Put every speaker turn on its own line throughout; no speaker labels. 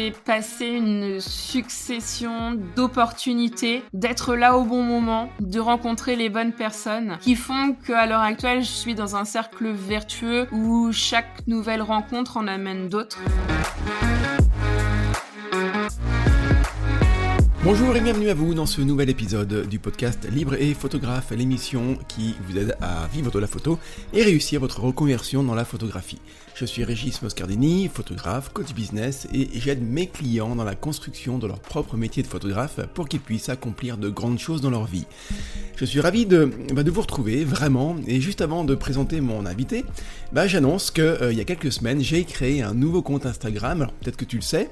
c'est passer une succession d'opportunités, d'être là au bon moment, de rencontrer les bonnes personnes, qui font qu'à l'heure actuelle, je suis dans un cercle vertueux où chaque nouvelle rencontre en amène d'autres.
Bonjour et bienvenue à vous dans ce nouvel épisode du podcast Libre et Photographe, l'émission qui vous aide à vivre de la photo et réussir votre reconversion dans la photographie. Je suis Régis Moscardini, photographe, coach business et j'aide mes clients dans la construction de leur propre métier de photographe pour qu'ils puissent accomplir de grandes choses dans leur vie. Je suis ravi de, bah, vous retrouver vraiment et juste avant de présenter mon invité, bah, j'annonce que euh, y a quelques semaines j'ai créé un nouveau compte Instagram. Alors peut-être que tu le sais,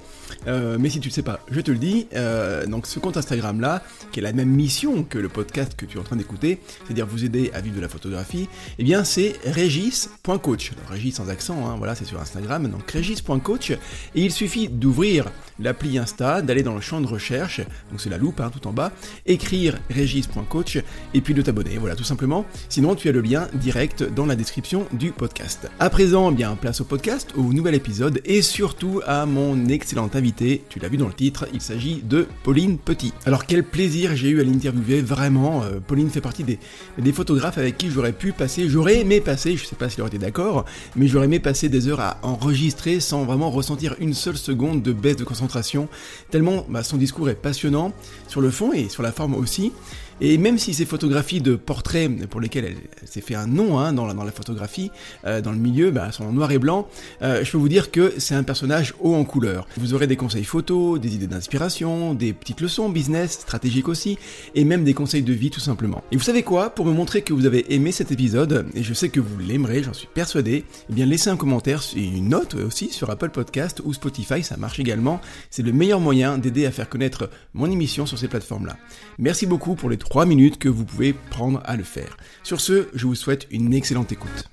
euh, mais si tu le sais pas, je te le dis. Euh, donc ce compte Instagram là, qui est la même mission que le podcast que tu es en train d'écouter, c'est-à-dire vous aider à vivre de la photographie, eh bien c'est régis.coach. Régis sans accent, hein, voilà, c'est sur Instagram, donc régis.coach, et il suffit d'ouvrir l'appli Insta, d'aller dans le champ de recherche, donc c'est la loupe hein, tout en bas, écrire régis.coach, et puis de t'abonner, voilà tout simplement, sinon tu as le lien direct dans la description du podcast. À présent, eh bien place au podcast, au nouvel épisode, et surtout à mon excellente invité, tu l'as vu dans le titre, il s'agit de Pauline Petit. Alors quel plaisir j'ai eu à l'interviewer, vraiment, euh, Pauline fait partie des, photographes avec qui j'aurais pu passer, j'aurais aimé passer, je sais pas s'il aurait été d'accord, mais j'aurais aimé passer des heures à enregistrer sans vraiment ressentir une seule seconde de baisse de concentration, tellement bah, son discours est passionnant sur le fond et sur la forme aussi. Et même si ces photographies de portraits pour lesquelles elle, s'est fait un nom hein, dans, la, photographie, euh, dans le milieu, bah, sont en noir et blanc, euh, je peux vous dire que c'est un personnage haut en couleur. Vous aurez des conseils photos, des idées d'inspiration, des petites leçons business, stratégiques aussi, et même des conseils de vie tout simplement. Et vous savez quoi? Pour me montrer que vous avez aimé cet épisode, et je sais que vous l'aimerez, j'en suis persuadé, eh bien laissez un commentaire et une note aussi sur Apple Podcast ou Spotify, ça marche également. C'est le meilleur moyen d'aider à faire connaître mon émission sur ces plateformes-là. Merci beaucoup pour les 3 minutes que vous pouvez prendre à le faire. Sur ce, je vous souhaite une excellente écoute.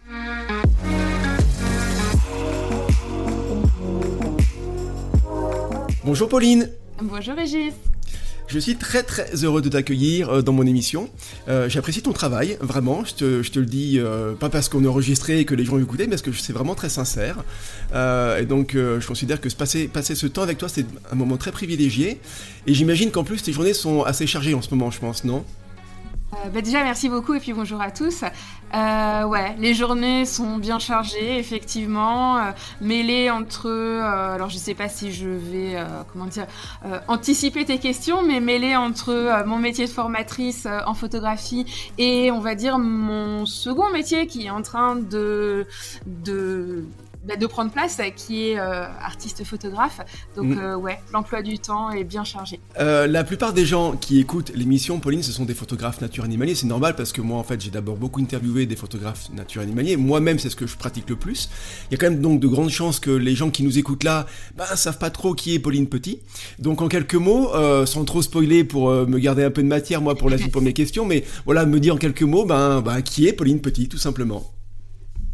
Bonjour Pauline
Bonjour Régis
je suis très très heureux de t'accueillir euh, dans mon émission. Euh, j'apprécie ton travail, vraiment. Je te, le dis, euh, pas parce qu'on est enregistré et que les gens écoutent, mais parce que c'est vraiment très sincère. et donc, je considère que passer, passer ce temps avec toi, c'est un moment très privilégié. Et j'imagine qu'en plus, tes journées sont assez chargées en ce moment, je pense, non?
Euh, bah déjà, merci beaucoup et puis bonjour à tous. Euh, ouais, les journées sont bien chargées, effectivement, euh, mêlées entre. alors, je sais pas si je vais, comment dire, anticiper tes questions, mais mêlées entre mon métier de formatrice en photographie et, on va dire, mon second métier qui est en train de, de bah, de prendre place, qui est euh, artiste photographe. Donc mm. euh, ouais, l'emploi du temps est bien chargé.
Euh, la plupart des gens qui écoutent l'émission, Pauline, ce sont des photographes nature animalier. C'est normal parce que moi, en fait, j'ai d'abord beaucoup interviewé des photographes nature animalier. Moi-même, c'est ce que je pratique le plus. Il y a quand même donc de grandes chances que les gens qui nous écoutent là, bah, savent pas trop qui est Pauline Petit. Donc en quelques mots, sans trop spoiler pour me garder un peu de matière, moi, pour la suite pour mes questions, mais voilà, me dire en quelques mots, ben, bah, qui est Pauline Petit, tout simplement.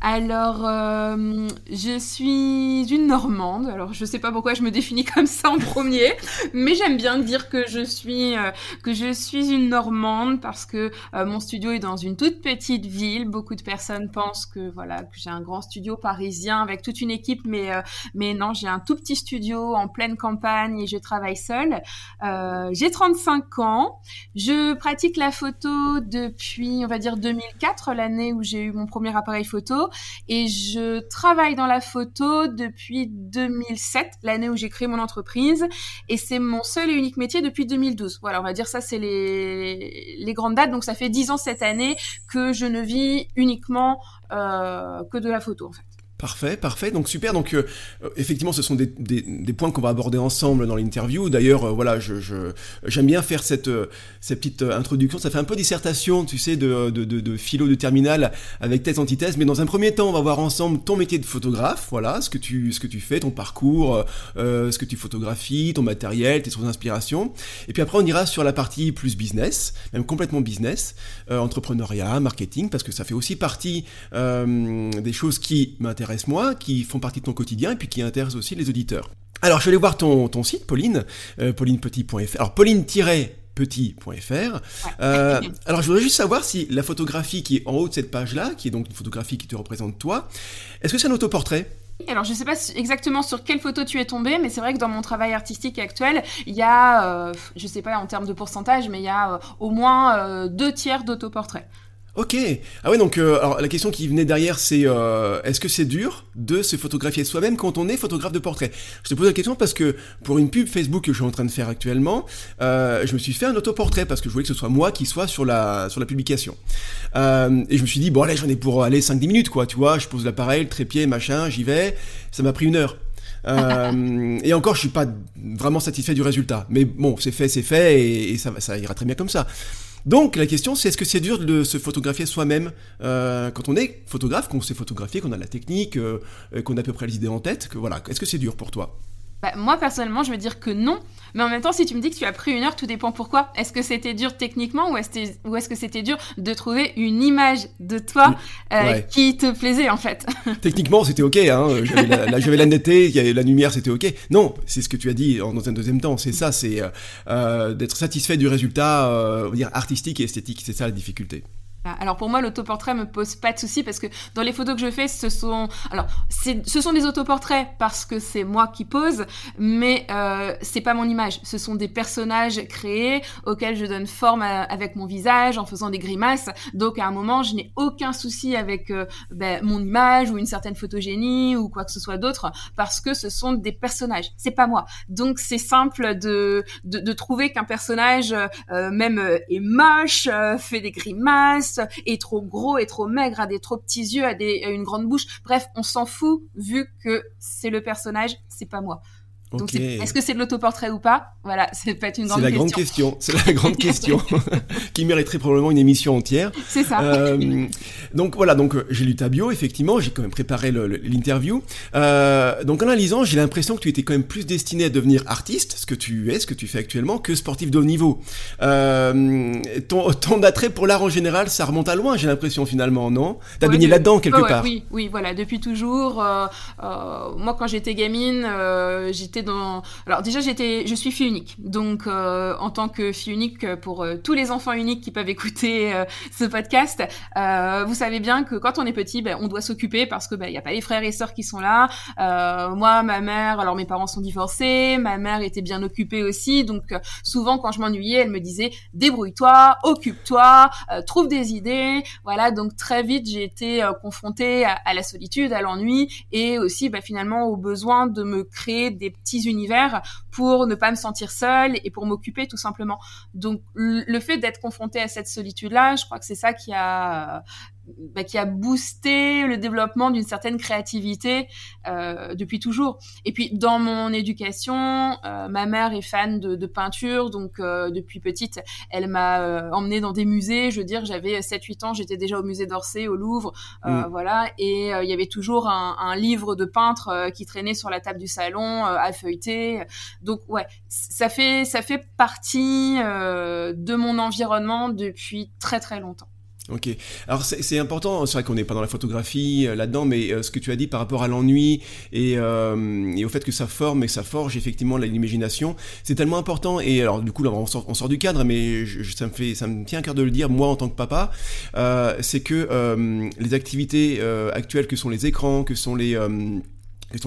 Alors, euh, je suis une Normande. Alors, je sais pas pourquoi je me définis comme ça en premier, mais j'aime bien dire que je suis euh, que je suis une Normande parce que euh, mon studio est dans une toute petite ville. Beaucoup de personnes pensent que voilà que j'ai un grand studio parisien avec toute une équipe, mais mais non, j'ai un tout petit studio en pleine campagne et je travaille seule. j'ai 35 ans. Je pratique la photo depuis, on va dire 2004, l'année où j'ai eu mon premier appareil photo et je travaille dans la photo depuis 2007, l'année où j'ai créé mon entreprise et c'est mon seul et unique métier depuis 2012. Voilà, on va dire ça c'est les, grandes dates. Donc ça fait 10 ans cette année que je ne vis uniquement euh, que de la photo en fait.
Parfait, parfait. Donc super. Donc euh, effectivement, ce sont des, points qu'on va aborder ensemble dans l'interview. D'ailleurs, euh, voilà, j'aime bien faire cette, euh, cette petite introduction. Ça fait un peu dissertation, tu sais, de, de, de, de philo de terminale avec thèse antithèse. Mais dans un premier temps, on va voir ensemble ton métier de photographe. Voilà, ce que tu, ce que tu fais, ton parcours, ce que tu photographies, ton matériel, tes sources d'inspiration. Et puis après, on ira sur la partie plus business, même complètement business, entrepreneuriat, marketing, parce que ça fait aussi partie des choses qui m'intéressent moi, qui font partie de ton quotidien et puis qui intéressent aussi les auditeurs. Alors, je vais aller voir ton, ton site, Pauline, euh, paulinepetit.fr. Alors, pauline-petit.fr. Euh, alors, je voudrais juste savoir si la photographie qui est en haut de cette page-là, qui est donc une photographie qui te représente toi, est-ce que c'est un autoportrait?
Alors je sais pas exactement sur quelle photo tu es tombé, mais c'est vrai que dans mon travail artistique actuel, il y a, euh, je sais pas en termes de pourcentage, mais il y a euh, au moins euh, deux tiers d'autoportraits.
Ok. Ah ouais, donc euh, alors la question qui venait derrière, c'est euh, est-ce que c'est dur de se photographier soi-même quand on est photographe de portrait? Je te pose la question parce que pour une pub Facebook que je suis en train de faire actuellement, euh, je me suis fait un autoportrait parce que je voulais que ce soit moi qui soit sur la sur la publication. Euh, et je me suis dit bon allez, j'en ai pour aller 5-10 minutes quoi, tu vois, je pose l'appareil, le trépied, machin, j'y vais. Ça m'a pris une heure. Euh, et encore, je suis pas vraiment satisfait du résultat. Mais bon, c'est fait, c'est fait, et, ça ira très bien comme ça. Donc la question c'est est-ce que c'est dur de se photographier soi-même euh, quand on est photographe, qu'on sait photographier, qu'on a la technique, euh, qu'on a à peu près les idées en tête, que voilà, est-ce que c'est dur pour toi?
Bah, moi, personnellement, je veux dire que non. Mais en même temps, si tu me dis que tu as pris une heure, tout dépend pourquoi. Est-ce que c'était dur techniquement ou est-ce que c'était dur de trouver une image de toi euh, qui te plaisait, en fait?
Techniquement, c'était OK. Hein. J'avais la, la, la netteté, la lumière, c'était OK. Non, c'est ce que tu as dit dans un deuxième temps. C'est ça, c'est euh, d'être satisfait du résultat euh, on va dire artistique et esthétique. C'est ça la difficulté.
Alors pour moi, l'autoportrait me pose pas de soucis parce que dans les photos que je fais, ce sont alors ce sont des autoportraits parce que c'est moi qui pose, mais euh, c'est pas mon image. Ce sont des personnages créés auxquels je donne forme avec mon visage en faisant des grimaces. Donc à un moment, je n'ai aucun souci avec euh, ben, mon image ou une certaine photogénie ou quoi que ce soit d'autre parce que ce sont des personnages. C'est pas moi. Donc c'est simple de, de, de trouver qu'un personnage euh, même est moche, fait des grimaces est trop gros, est trop maigre, a des trop petits yeux, a, des, une grande bouche. Bref, on s'en fout vu que c'est le personnage, c'est pas moi. Donc est-ce que c'est de l'autoportrait ou pas? Voilà, c'est peut-être une grande
question. C'est la grande question. C'est la grande question qui mériterait probablement une émission entière.
C'est ça. Euh,
donc voilà, donc euh, j'ai lu ta bio effectivement, j'ai quand même préparé l'interview. Euh, donc en la lisant, j'ai l'impression que tu étais quand même plus destiné à devenir artiste, ce que tu es, ce que tu fais actuellement, que sportif de haut niveau. Euh, ton, ton, attrait pour l'art en général, ça remonte à loin, j'ai l'impression finalement, non? T'as baigné là-dedans quelque part.
Oui, oui, voilà, depuis toujours. Moi, quand j'étais gamine, j'étais Alors déjà, j'étais, je suis fille unique, donc euh, en tant que fille unique euh, pour euh, tous les enfants uniques qui peuvent écouter ce podcast, vous savez bien que quand on est petit, ben, on doit s'occuper parce que ben, il y a pas les frères et sœurs qui sont là. moi, ma mère, alors mes parents sont divorcés, ma mère était bien occupée aussi, donc souvent quand je m'ennuyais, elle me disait débrouille-toi, occupe-toi, trouve des idées. Voilà, donc très vite j'ai été confrontée à, à, la solitude, à l'ennui et aussi ben, finalement au besoin de me créer des petits univers pour ne pas me sentir seule et pour m'occuper tout simplement. Donc le fait d'être confrontée à cette solitude-là, je crois que c'est ça qui a bah, qui a boosté le développement d'une certaine créativité euh, depuis toujours. Et puis dans mon éducation, euh, ma mère est fan de, de peinture, donc euh, depuis petite, elle m'a euh, emmenée dans des musées. Je veux dire, j'avais 7-8 ans, j'étais déjà au musée d'Orsay, au Louvre, euh, mm. voilà, et il y avait toujours un, un livre de peintre qui traînait sur la table du salon à feuilleter. Donc ouais, ça fait ça fait partie de mon environnement depuis très très longtemps.
Ok. Alors c'est important, c'est vrai qu'on n'est pas dans la photographie euh, là-dedans, mais euh, ce que tu as dit par rapport à l'ennui et, euh, au fait que ça forme et ça forge effectivement l'imagination, c'est tellement important. Et alors du coup là on sort, du cadre, mais ça me fait, ça me tient à cœur de le dire moi en tant que papa, c'est que les activités actuelles que sont les écrans, que sont les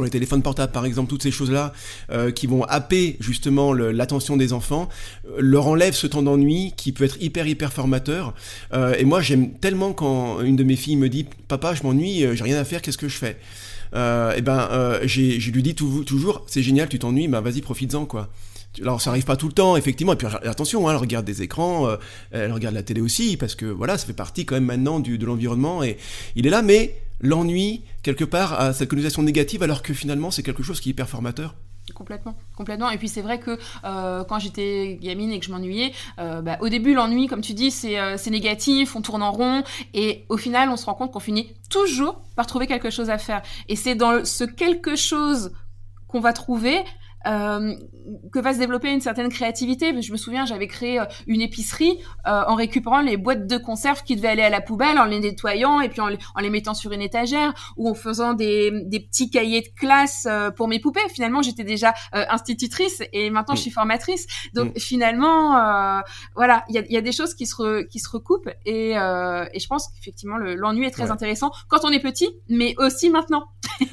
les téléphones portables par exemple, toutes ces choses-là euh, qui vont happer justement l'attention des enfants, euh, leur enlèvent ce temps d'ennui qui peut être hyper hyper formateur. Euh, et moi j'aime tellement quand une de mes filles me dit papa je m'ennuie, euh, j'ai rien à faire, qu'est-ce que je fais? Et ben je lui dis toujours c'est génial, tu t'ennuies, ben vas-y profites-en quoi. Alors ça arrive pas tout le temps, effectivement. Et puis attention, hein, elle regarde des écrans, elle regarde la télé aussi, parce que voilà, ça fait partie quand même maintenant du, de l'environnement et il est là. Mais l'ennui, quelque part, a cette connotation négative, alors que finalement, c'est quelque chose qui est hyper formateur.
Complètement, complètement. Et puis c'est vrai que euh, quand j'étais gamine et que je m'ennuyais, euh, bah, au début l'ennui, comme tu dis, c'est euh, négatif, on tourne en rond, et au final on se rend compte qu'on finit toujours par trouver quelque chose à faire. Et c'est dans ce quelque chose qu'on va trouver euh, que va se développer une certaine créativité. Je me souviens, j'avais créé euh, une épicerie euh, en récupérant les boîtes de conserve qui devaient aller à la poubelle, en les nettoyant et puis en, les mettant sur une étagère ou en faisant des, des petits cahiers de classe pour mes poupées. Finalement, j'étais déjà institutrice et maintenant je suis formatrice. Donc mm. finalement, voilà, il y a, y a, des choses qui se, qui se recoupent et, et je pense qu'effectivement l'ennui est très intéressant quand on est petit, mais aussi maintenant.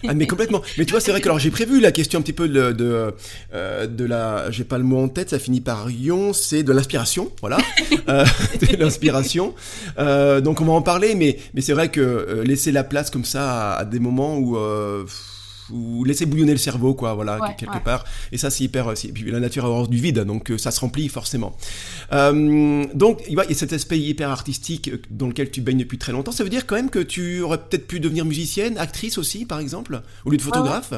ah mais complètement. Mais tu vois, c'est vrai que alors j'ai prévu la question un petit peu de, de, euh, de la, j'ai pas le mot en tête, ça finit par ion, c'est de l'inspiration, voilà, euh, de l'inspiration. Euh, donc on va en parler, mais mais c'est vrai que laisser la place comme ça à, des moments où ou laisser bouillonner le cerveau, quoi, voilà, quelque part. Et ça, c'est hyper. Et puis la nature a horreur du vide, donc ça se remplit forcément. Euh, donc, il y a cet aspect hyper artistique dans lequel tu baignes depuis très longtemps. Ça veut dire quand même que tu aurais peut-être pu devenir musicienne, actrice aussi, par exemple, au lieu de photographe
Ouais,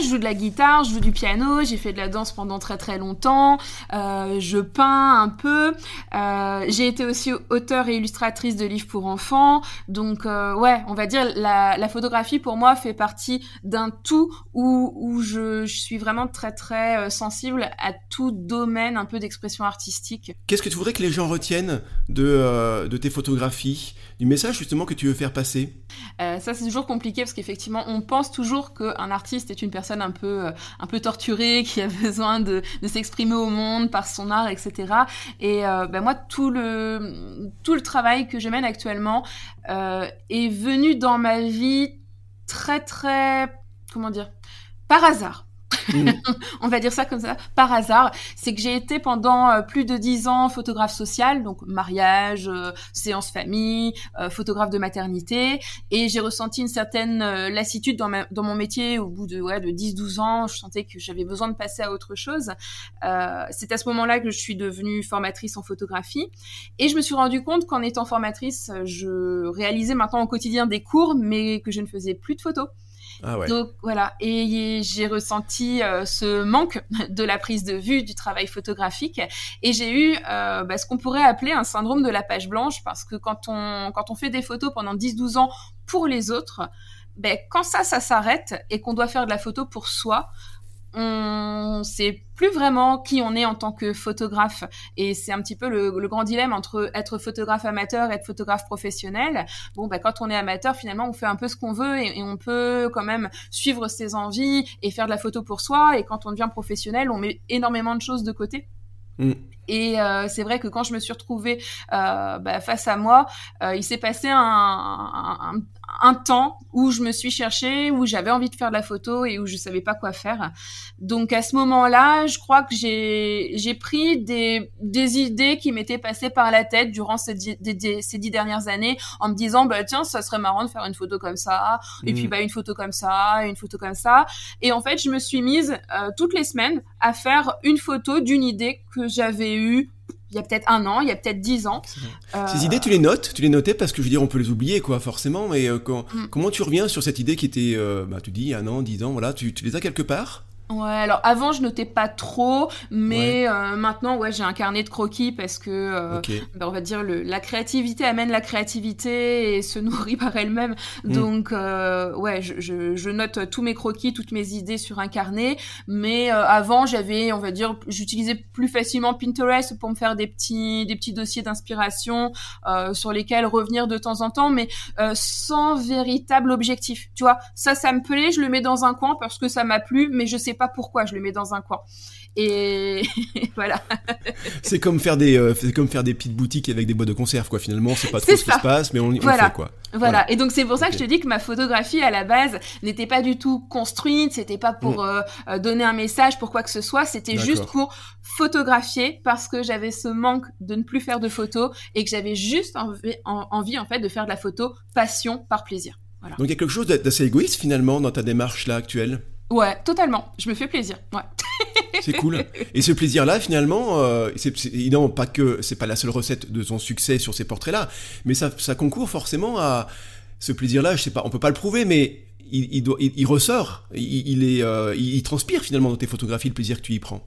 je joue de la guitare, je joue du piano, j'ai fait de la danse pendant très très longtemps, euh, je peins un peu, euh, j'ai été aussi auteur et illustratrice de livres pour enfants, donc euh, ouais, on va dire la, la, photographie pour moi fait partie d'un tout où, où je, je, suis vraiment très très euh, sensible à tout domaine un peu d'expression artistique.
Qu'est-ce que tu voudrais que les gens retiennent de, euh, de tes photographies, du message justement que tu veux faire passer
Ça c'est toujours compliqué parce qu'effectivement on pense toujours qu'un artiste est une personne un peu, euh, un peu torturée, qui a besoin de, de s'exprimer au monde par son art, etc. Et euh, ben moi, tout le, tout le travail que je mène actuellement euh, est venu dans ma vie très, très, comment dire, par hasard. Mm. on va dire ça comme ça, par hasard, c'est que j'ai été pendant euh, plus de dix ans photographe social, donc mariage, euh, séance famille, euh, photographe de maternité, et j'ai ressenti une certaine lassitude dans, dans mon métier au bout de, ouais, de 10-12 ans, je sentais que j'avais besoin de passer à autre chose. c'est à ce moment-là que je suis devenue formatrice en photographie, et je me suis rendu compte qu'en étant formatrice, je réalisais maintenant au quotidien des cours, mais que je ne faisais plus de photos. Ah Donc voilà, et j'ai ressenti euh, ce manque de la prise de vue du travail photographique, et j'ai eu euh, bah, ce qu'on pourrait appeler un syndrome de la page blanche, parce que quand on quand on fait des photos pendant 10-12 ans pour les autres, ben, quand ça, ça s'arrête et qu'on doit faire de la photo pour soi, on sait plus vraiment qui on est en tant que photographe. Et c'est un petit peu le, grand dilemme entre être photographe amateur et être photographe professionnel. Bon, bah, quand on est amateur, finalement, on fait un peu ce qu'on veut et, on peut quand même suivre ses envies et faire de la photo pour soi. Et quand on devient professionnel, on met énormément de choses de côté. Mm. Et euh, c'est vrai que quand je me suis retrouvée euh, bah, face à moi, euh, il s'est passé un, un, un, temps où je me suis cherchée, où j'avais envie de faire de la photo et où je savais pas quoi faire. Donc à ce moment-là, je crois que j'ai j'ai pris des des idées qui m'étaient passées par la tête durant ces dix, ces dix dernières années, en me disant bah tiens ça serait marrant de faire une photo comme ça, et puis mm. bah une photo comme ça, une photo comme ça. Et en fait, je me suis mise euh, toutes les semaines à faire une photo d'une idée que j'avais eue il y a peut-être un an, il y a peut-être dix ans.
Euh, Ces idées, tu les notes, tu les notais parce que je veux dire, on peut les oublier, quoi, forcément. Mais euh, mm. comment tu reviens sur cette idée qui était, euh, bah, tu dis, un an, dix ans, voilà, tu, tu les as quelque part?
Ouais, alors avant je notais pas trop, mais euh, maintenant ouais j'ai un carnet de croquis parce que euh, ben, on va dire le, la créativité amène la créativité et se nourrit par elle-même. Mm. Donc euh, ouais, je, je, je, note tous mes croquis, toutes mes idées sur un carnet. Mais euh, avant j'avais, on va dire, j'utilisais plus facilement Pinterest pour me faire des petits des petits dossiers d'inspiration euh, sur lesquels revenir de temps en temps, mais sans véritable objectif. Tu vois, ça ça me plaît, je le mets dans un coin parce que ça m'a plu, mais je sais pas pourquoi, je le mets dans un coin. Et voilà.
c'est comme faire des, euh, c'est comme faire des petites boutiques avec des boîtes de conserve, quoi. Finalement, c'est pas trop ce qui se passe, mais on, y
voilà.
fait, quoi.
Voilà. Et donc c'est pour ça que je te dis que ma photographie à la base n'était pas du tout construite, c'était pas pour mm. euh, euh, donner un message, pour quoi que ce soit, c'était juste pour photographier parce que j'avais ce manque de ne plus faire de photos et que j'avais juste envie, envie en fait de faire de la photo passion par plaisir.
Voilà. Donc il y a quelque chose d'assez égoïste finalement dans ta démarche là actuelle?
Ouais, totalement. Je me fais plaisir. Ouais.
c'est cool. Et ce plaisir-là, finalement, euh, c'est évidemment pas que c'est pas la seule recette de son succès sur ces portraits-là, mais ça, ça concourt forcément à ce plaisir-là. Je sais pas, on peut pas le prouver, mais il, il, il, ressort, il, euh, il transpire finalement dans tes photographies le plaisir que tu y prends.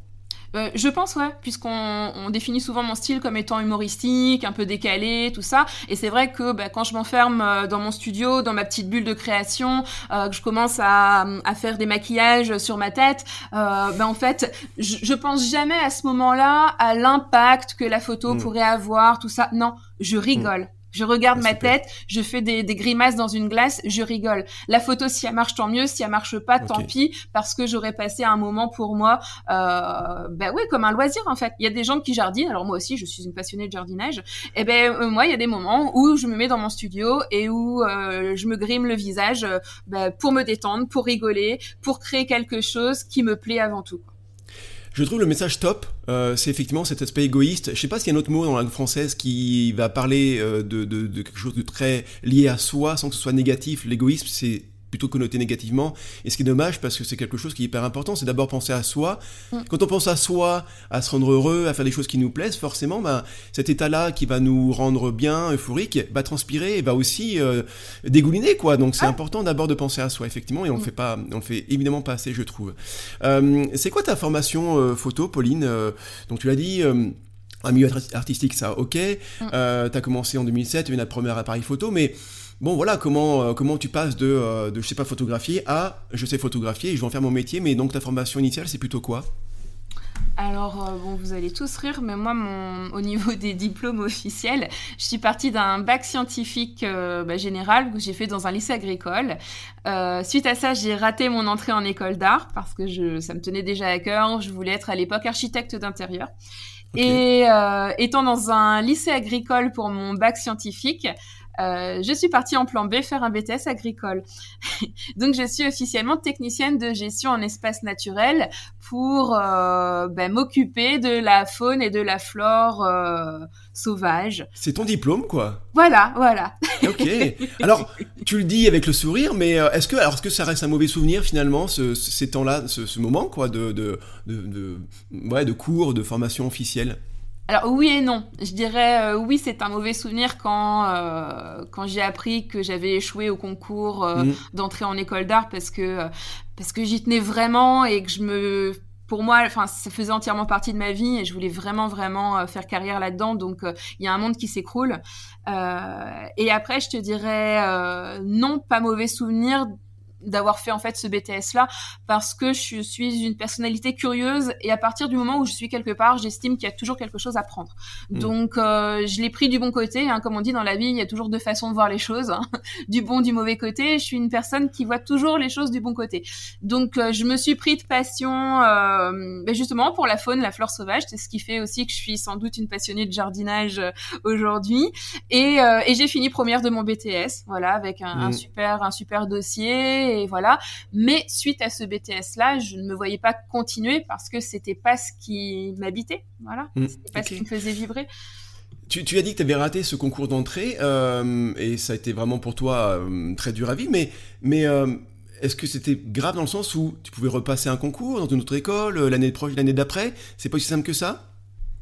Euh, je pense, ouais, puisqu'on on définit souvent mon style comme étant humoristique, un peu décalé, tout ça. Et c'est vrai que bah, quand je m'enferme euh, dans mon studio, dans ma petite bulle de création, euh, que je commence à, à, faire des maquillages sur ma tête, euh, bah, en fait, je, je pense jamais à ce moment-là à l'impact que la photo mmh. pourrait avoir, tout ça. Non, je rigole. Mmh. Je regarde ma tête, je fais des, des, grimaces dans une glace, je rigole. La photo, si elle marche, tant mieux. Si elle marche pas, tant pis, parce que j'aurais passé un moment pour moi, euh, ben oui, comme un loisir en fait. Il y a des gens qui jardinent. Alors moi aussi, je suis une passionnée de jardinage. Et eh ben euh, moi, il y a des moments où je me mets dans mon studio et où euh, je me grime le visage euh, ben, pour me détendre, pour rigoler, pour créer quelque chose qui me plaît avant tout.
Je trouve le message top, euh, c'est effectivement cet aspect égoïste. Je sais pas s'il y a un autre mot dans la langue française qui va parler euh, de, quelque chose de très lié à soi sans que ce soit négatif. L'égoïsme, c'est plutôt connoté négativement. Et ce qui est dommage, parce que c'est quelque chose qui est hyper important, c'est d'abord penser à soi. Mm. Quand on pense à soi, à se rendre heureux, à faire des choses qui nous plaisent, forcément, ben, cet état-là qui va nous rendre bien, euphorique, va transpirer et va aussi euh, dégouliner, quoi. Donc c'est ah. important d'abord de penser à soi, effectivement, et on mm. le fait pas, on le fait évidemment pas assez, je trouve. Euh, c'est quoi ta formation euh, photo, Pauline euh, Donc tu l'as dit euh, un milieu artistique, ça, ok. Mm. Euh, tu as commencé en 2007, tu as eu notre premier appareil photo, mais bon voilà comment euh, comment tu passes de, euh, de je sais pas photographier à je sais photographier et je vais en faire mon métier mais donc ta formation initiale c'est plutôt quoi?
Alors, euh, bon, vous allez tous rire, mais moi, mon, au niveau des diplômes officiels, je suis partie d'un bac scientifique euh, bah, général que j'ai fait dans un lycée agricole. Euh, suite à ça, j'ai raté mon entrée en école d'art parce que je, ça me tenait déjà à cœur. Je voulais être à l'époque architecte d'intérieur. Okay. Et étant dans un lycée agricole pour mon bac scientifique, euh, je suis partie en plan B faire un BTS agricole. Donc je suis officiellement technicienne de gestion en espace naturel pour euh, ben, m'occuper de la faune et de la flore euh, sauvage.
C'est ton diplôme quoi
Voilà, voilà.
ok. Alors tu le dis avec le sourire, mais est-ce que alors est-ce que ça reste un mauvais souvenir finalement ce, ces temps-là, ce, ce, moment quoi de de, de de ouais de cours, de formation officielle?
Alors oui et non. Je dirais euh, oui, c'est un mauvais souvenir quand euh, quand j'ai appris que j'avais échoué au concours euh, mmh. d'entrée en école d'art parce que euh, parce que j'y tenais vraiment et que je me pour moi, enfin, ça faisait entièrement partie de ma vie et je voulais vraiment, vraiment euh, faire carrière là-dedans. Donc, il y a un monde qui s'écroule. et après, je te dirais non, pas mauvais souvenir d'avoir fait en fait ce BTS là parce que je suis une personnalité curieuse et à partir du moment où je suis quelque part j'estime qu'il y a toujours quelque chose à prendre. Mmh. donc euh, je l'ai pris du bon côté hein, comme on dit dans la vie il y a toujours deux façons de voir les choses hein, du bon du mauvais côté. Je suis une personne qui voit toujours les choses du bon côté. Donc euh, je me suis pris de passion euh, ben justement pour la faune la flore sauvage. C'est ce qui fait aussi que je suis sans doute une passionnée de jardinage euh, aujourd'hui. Et, euh, et j'ai fini première de mon BTS voilà avec un, mmh. un super un super dossier et voilà. Mais suite à ce BTS là, je ne me voyais pas continuer parce que c'était pas ce qui m'habitait. Voilà, mmh, c'était pas okay. ce qui me faisait vibrer.
Tu, tu, as dit que tu avais raté ce concours d'entrée euh, et ça a été vraiment pour toi euh, très dur à vivre, mais, mais euh, est-ce que c'était grave dans le sens où tu pouvais repasser un concours dans une autre école l'année l'année d'après? C'est pas aussi simple que ça?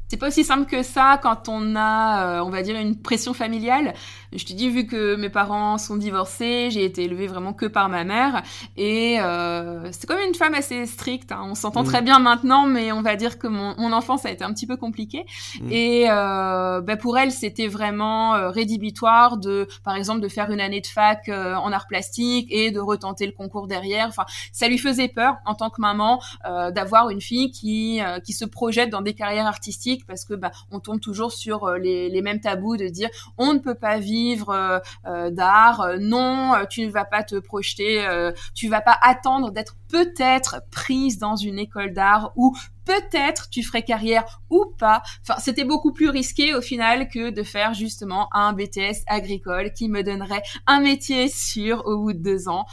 C'est pas aussi simple que ça quand on a, euh, on va dire, une pression familiale. Je te dis, vu que mes parents sont divorcés, j'ai été élevée vraiment que par ma mère. Et euh, c'est comme une femme assez stricte. Hein. On s'entend mmh. très bien maintenant, mais on va dire que mon, mon, enfance a été un petit peu compliquée. Mmh. Et euh, bah pour elle, c'était vraiment euh, rédhibitoire de, par exemple, de faire une année de fac euh, en art plastique et de retenter le concours derrière. Enfin, ça lui faisait peur en tant que maman euh, d'avoir une fille qui, qui se projette dans des carrières artistiques parce que bah, on tombe toujours sur euh, les, mêmes tabous de dire on ne peut pas vivre euh, euh d'art, non, tu ne vas pas te projeter, tu vas pas attendre d'être peut-être prise dans une école d'art ou peut-être tu ferais carrière ou pas. Enfin, c'était beaucoup plus risqué au final que de faire justement un BTS agricole qui me donnerait un métier sûr au bout de deux ans.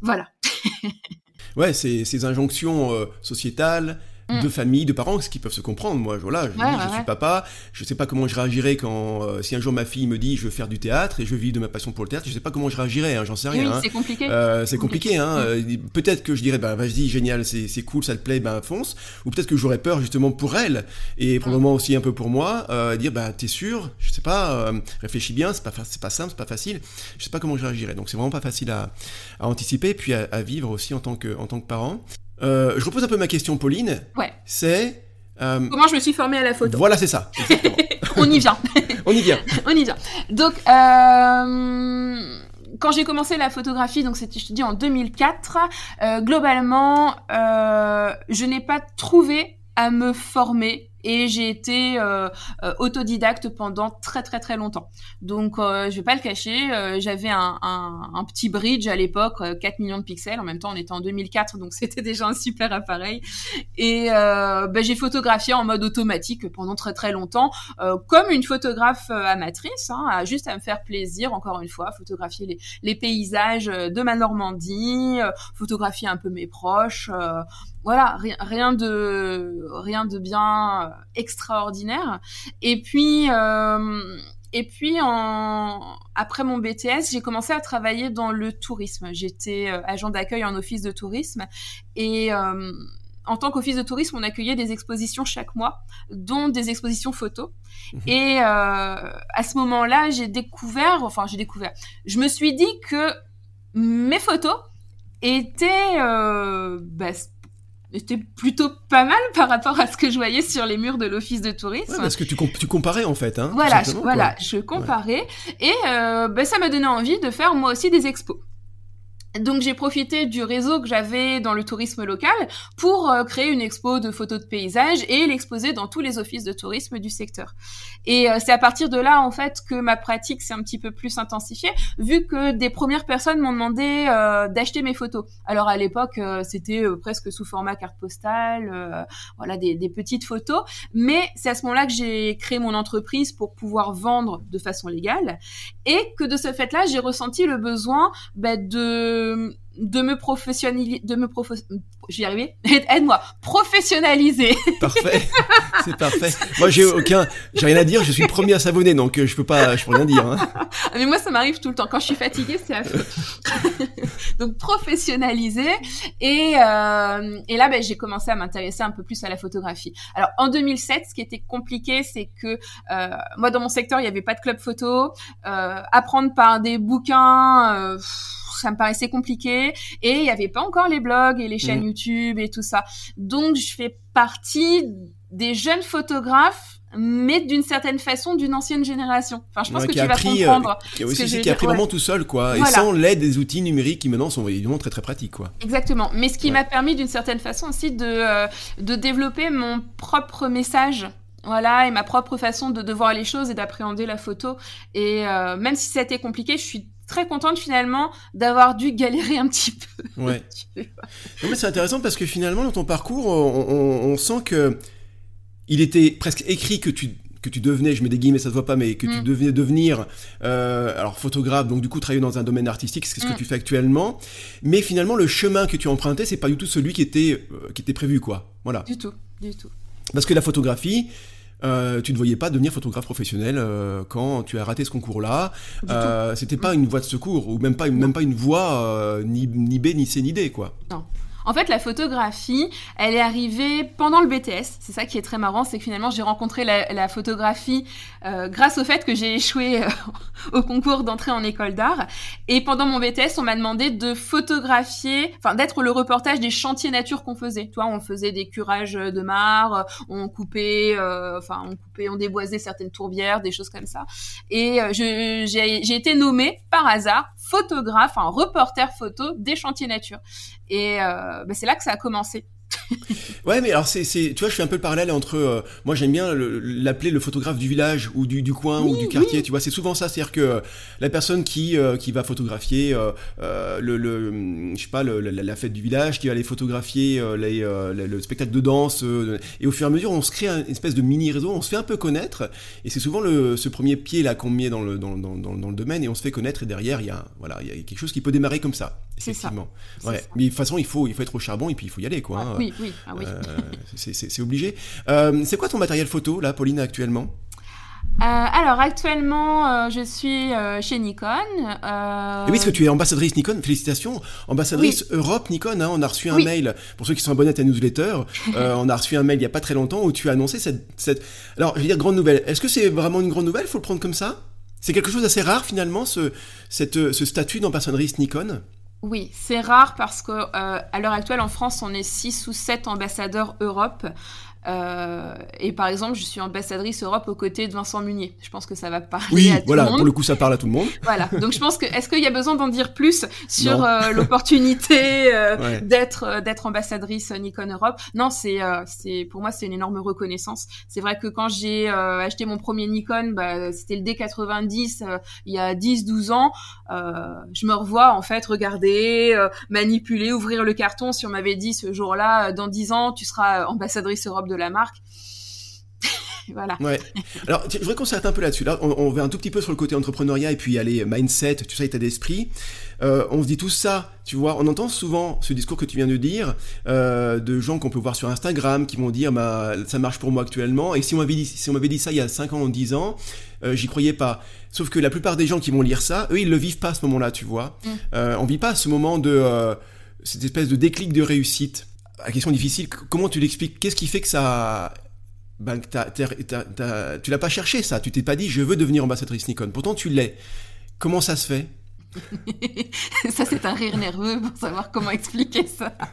Voilà.
ouais, ces injonctions sociétales, de mm. famille, de parents, ce qui peuvent se comprendre. Moi, voilà, je, ouais, dis, je ouais. suis papa, je sais pas comment je réagirais quand euh, si un jour ma fille me dit je veux faire du théâtre et je vis de ma passion pour le théâtre, je sais pas comment je réagirais, hein, j'en sais rien.
Oui,
hein.
c'est compliqué.
Euh, c'est compliqué, hein. Mm. peut-être que je dirais bah vas-y génial, c'est cool, ça te plaît, ben fonce. Ou peut-être que j'aurais peur justement pour elle et probablement mm. aussi un peu pour moi, euh, dire bah t'es sûr, je sais pas, euh, réfléchis bien, c'est pas c'est pas simple, c'est pas facile. Je sais pas comment je réagirais. Donc c'est vraiment pas facile à, à anticiper puis à, à, vivre aussi en tant que en tant que parent. Euh, je repose un peu ma question, Pauline.
Ouais.
C'est
Comment je me suis formée à la photo
Voilà, c'est ça.
On y vient.
On y vient.
On y vient. Donc, euh, quand j'ai commencé la photographie, donc c'était, je te dis, en 2004, euh, globalement, euh, je n'ai pas trouvé à me former et j'ai été euh, euh, autodidacte pendant très très très longtemps. Donc euh, je vais pas le cacher, euh, j'avais un, un, un, petit bridge à l'époque, 4 millions de pixels. En même temps, on était en 2004, donc c'était déjà un super appareil. Et ben, j'ai photographié en mode automatique pendant très très longtemps, comme une photographe amatrice, hein, à, juste à me faire plaisir. Encore une fois, photographier les, les paysages de ma Normandie, photographier un peu mes proches voilà, rien, rien de rien de bien euh, extraordinaire. Et puis euh, et puis en après mon BTS, j'ai commencé à travailler dans le tourisme. J'étais euh, agent d'accueil en office de tourisme et euh, en tant qu'office de tourisme, on accueillait des expositions chaque mois, dont des expositions photos. Mmh. Et euh, à ce moment-là, j'ai découvert, enfin j'ai découvert, je me suis dit que mes photos étaient euh, bah, était plutôt pas mal par rapport à ce que je voyais sur les murs de l'office de tourisme. Ouais,
parce que tu, comp tu, comparais en fait. Hein,
voilà, je, voilà, je comparais et euh, ben, ça m'a donné envie de faire moi aussi des expos. Donc j'ai profité du réseau que j'avais dans le tourisme local pour euh, créer une expo de photos de paysages et l'exposer dans tous les offices de tourisme du secteur. Et euh, c'est à partir de là en fait que ma pratique s'est un petit peu plus intensifiée vu que des premières personnes m'ont demandé euh, d'acheter mes photos. Alors à l'époque euh, c'était euh, presque sous format carte postale, voilà des, des, petites photos. Mais c'est à ce moment-là que j'ai créé mon entreprise pour pouvoir vendre de façon légale et que de ce fait-là j'ai ressenti le besoin bah, de de me professionnaliser, de me prof... je vais y arriver, aide-moi, professionnaliser.
Parfait, c'est parfait. Moi, j'ai aucun, j'ai rien à dire, je suis le premier à savonner, donc euh, je peux pas, je peux rien dire. Hein.
Mais moi, ça m'arrive tout le temps. Quand je suis fatiguée, c'est affreux. donc professionnaliser et euh, et là, ben, j'ai commencé à m'intéresser un peu plus à la photographie. Alors en 2007, ce qui était compliqué, c'est que euh, moi, dans mon secteur, il y avait pas de club photo. Euh, apprendre par des bouquins. Euh, ça me paraissait compliqué et il n'y avait pas encore les blogs et les chaînes mmh. YouTube et tout ça. Donc je fais partie des jeunes photographes mais d'une certaine façon d'une ancienne génération. Enfin, je pense ouais, que tu vas comprendre.
Euh, qui a aussi qui a appris vraiment tout seul, quoi. Voilà. Et sans l'aide des outils numériques qui maintenant sont évidemment très très pratiques, quoi.
Exactement. Mais ce qui ouais. m'a permis d'une certaine façon aussi de, euh, de développer mon propre message voilà, et ma propre façon de, de voir les choses et d'appréhender la photo. Et euh, même si ça a été compliqué, je suis très contente finalement d'avoir dû galérer un petit peu.
Ouais. non, mais c'est intéressant parce que finalement dans ton parcours, on, on, on, sent que il était presque écrit que tu que tu devenais, je mets des guillemets, ça se voit pas, mais que mm. tu devais devenir, euh, alors photographe, donc du coup travailler dans un domaine artistique, c'est ce mm. que tu fais actuellement. Mais finalement, le chemin que tu empruntais, c'est pas du tout celui qui était euh, qui était prévu, quoi. Voilà.
Du tout, du tout.
Parce que la photographie, euh, tu ne voyais pas devenir photographe professionnel euh, quand tu as raté ce concours-là. Euh, C'était pas une voie de secours ou même pas, une, même pas une voie euh, ni, ni B ni C ni D quoi.
Non. En fait, la photographie, elle est arrivée pendant le BTS. C'est ça qui est très marrant, c'est que finalement, j'ai rencontré la, la photographie euh, grâce au fait que j'ai échoué euh, au concours d'entrée en école d'art. Et pendant mon BTS, on m'a demandé de photographier, enfin, d'être le reportage des chantiers nature qu'on faisait. Toi, on faisait des curages de mares, on coupait, euh, enfin, on coupait, on déboisait certaines tourbières, des choses comme ça. Et euh, j'ai été nommée par hasard photographe, un reporter photo des chantiers nature. Et euh, bah, c'est là que ça a commencé.
Ouais, mais alors c'est, tu vois, je fais un peu le parallèle entre, euh, moi j'aime bien l'appeler le, le, photographe du village ou du, du coin oui, ou du quartier, oui. tu vois, c'est souvent ça, c'est-à-dire que euh, la personne qui euh, qui va photographier le, le, je sais pas, le, la, la, fête du village, qui va aller photographier les, le spectacle de danse, et au fur et à mesure, on se crée une espèce de mini réseau, on se fait un peu connaître, et c'est souvent le, ce premier pied là qu'on met dans le dans, dans, dans, dans, le domaine, et on se fait connaître, et derrière il y a voilà, il y a quelque chose qui peut démarrer comme ça, effectivement. Ouais. Ça. Mais de toute façon, il faut il faut être au charbon et puis il faut y aller quoi.
Ah, oui, oui. Ah, oui.
Euh, c'est obligé. Euh, c'est quoi ton matériel photo, là, Pauline, actuellement?
Euh, alors actuellement, euh, je suis euh, chez Nikon.
Et oui, parce que tu es ambassadrice Nikon. Félicitations, ambassadrice oui. Europe Nikon. Hein, on a reçu un oui. mail pour ceux qui sont abonnés à ta newsletter. on a reçu un mail il y a pas très longtemps où tu as annoncé cette, cette... alors je vais dire grande nouvelle. Est-ce que c'est vraiment une grande nouvelle Faut le prendre comme ça? C'est quelque chose d'assez rare finalement, ce, cette, ce statut d'ambassadrice Nikon?
Oui, c'est rare parce que euh, l'heure actuelle en France, on est 6 ou 7 ambassadeurs Europe. Euh, et par exemple, je suis ambassadrice Europe aux côtés de Vincent Munier. Je pense que ça va parler
oui,
à tout
voilà,
le monde.
pour le coup, ça parle à tout le monde.
Voilà. Donc je pense que est-ce qu'il y a besoin d'en dire plus sur euh, l'opportunité euh,
Ouais.
d'être euh, d'être ambassadrice Nikon Europe? Non, c'est c'est pour moi c'est une énorme reconnaissance. C'est vrai que quand j'ai acheté mon premier Nikon, bah, c'était le D90 euh, il y a 10-12 ans. Je me revois en fait regarder, manipuler, ouvrir le carton. Si on m'avait dit ce jour-là, dans 10 ans, tu seras ambassadrice Europe de la marque. voilà.
Ouais. Alors, je voudrais qu'on s'arrête un peu là-dessus. Là, on, on va un tout petit peu sur le côté entrepreneuriat et puis aller mindset, tu sais, état d'esprit. Euh, on se dit tout ça, tu vois. On entend souvent ce discours que tu viens de dire euh, de gens qu'on peut voir sur Instagram qui vont dire, bah, ça marche pour moi actuellement. Et si on m'avait dit, si on m'avait dit ça il y a 5 ans ou 10 ans, euh, j'y croyais pas. Sauf que la plupart des gens qui vont lire ça, eux, ils le vivent pas à ce moment-là, tu vois.
Mm.
Euh, on vit pas ce moment de euh, cette espèce de déclic de réussite. La question difficile, comment tu l'expliques? Qu'est-ce qui fait que ça ben, t'as- tu l'as pas cherché ça, tu t'es pas dit je veux devenir ambassadrice Nikon. Pourtant tu l'es. Comment ça se fait?
Ça, c'est un rire nerveux pour savoir comment expliquer ça.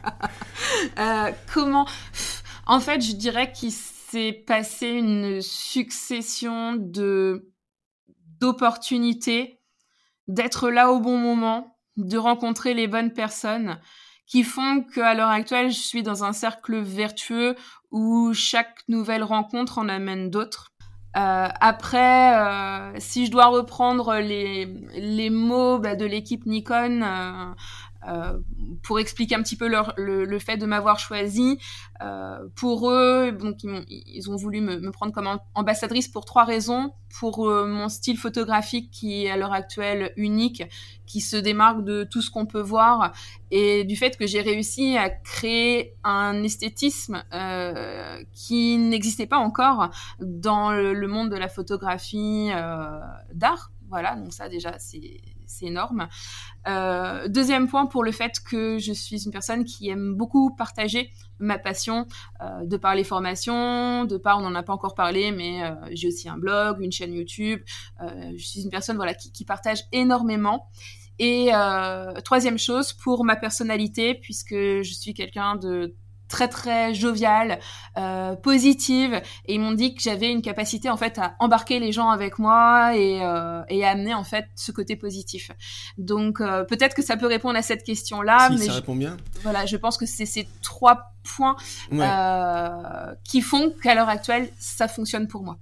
Euh, comment En fait, je dirais qu'il s'est passé une succession d'opportunités, d'être là au bon moment, de rencontrer les bonnes personnes, qui font qu'à l'heure actuelle, je suis dans un cercle vertueux où chaque nouvelle rencontre en amène d'autres. Euh, après, euh, si je dois reprendre les, les mots bah, de l'équipe Nikon euh, pour expliquer un petit peu leur, le, le fait de m'avoir choisi, euh, pour eux, donc ils, m'ont- ils ont voulu me, me prendre comme am- ambassadrice pour trois raisons. Pour euh, mon style photographique qui est à l'heure actuelle unique, qui se démarque de tout ce qu'on peut voir, et du fait que j'ai réussi à créer un esthétisme euh, qui n'existait pas encore dans le, le monde de la photographie d'art. Voilà, donc ça déjà c'est c'est énorme. Euh, deuxième point pour le fait que je suis une personne qui aime beaucoup partager ma passion euh, de par les formations, de par on n'en a pas encore parlé, mais euh, j'ai aussi un blog, une chaîne YouTube. Je suis une personne voilà qui, partage énormément. Et troisième chose pour ma personnalité, puisque je suis quelqu'un de très très joviale, euh, positive, et ils m'ont dit que j'avais une capacité en fait à embarquer les gens avec moi et, euh, et à amener en fait ce côté positif. Donc euh, peut-être que ça peut répondre à cette question-là,
Si
mais
ça
je,
répond bien.
voilà, je pense que c'est ces trois points
Ouais.
euh, qui font qu'à l'heure actuelle ça fonctionne pour moi.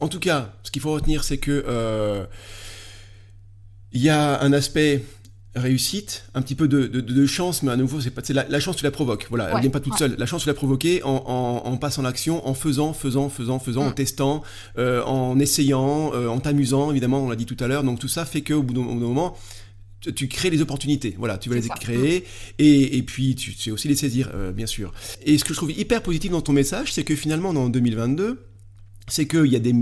En tout cas, ce qu'il faut retenir, c'est que il y a un aspect réussite, un petit peu de, de, de chance, mais à nouveau, c'est pas, la, la chance tu la provoques. Voilà, elle
Ouais,
vient pas toute
ouais.
seule. La chance tu l'as provoquée en, en, en passant l'action, en faisant, faisant, faisant, faisant, en
Mm.
testant, euh, en essayant, euh, en t'amusant. Évidemment, on l'a dit tout à l'heure. Donc tout ça fait que au bout d'un moment. tu- Tu crées les opportunités, voilà, tu vas les
ça.
créer et, et puis tu sais aussi les saisir, euh, bien sûr. Et ce que je trouve hyper positif dans ton message, c'est que finalement, en 2022, c'est qu'il y a des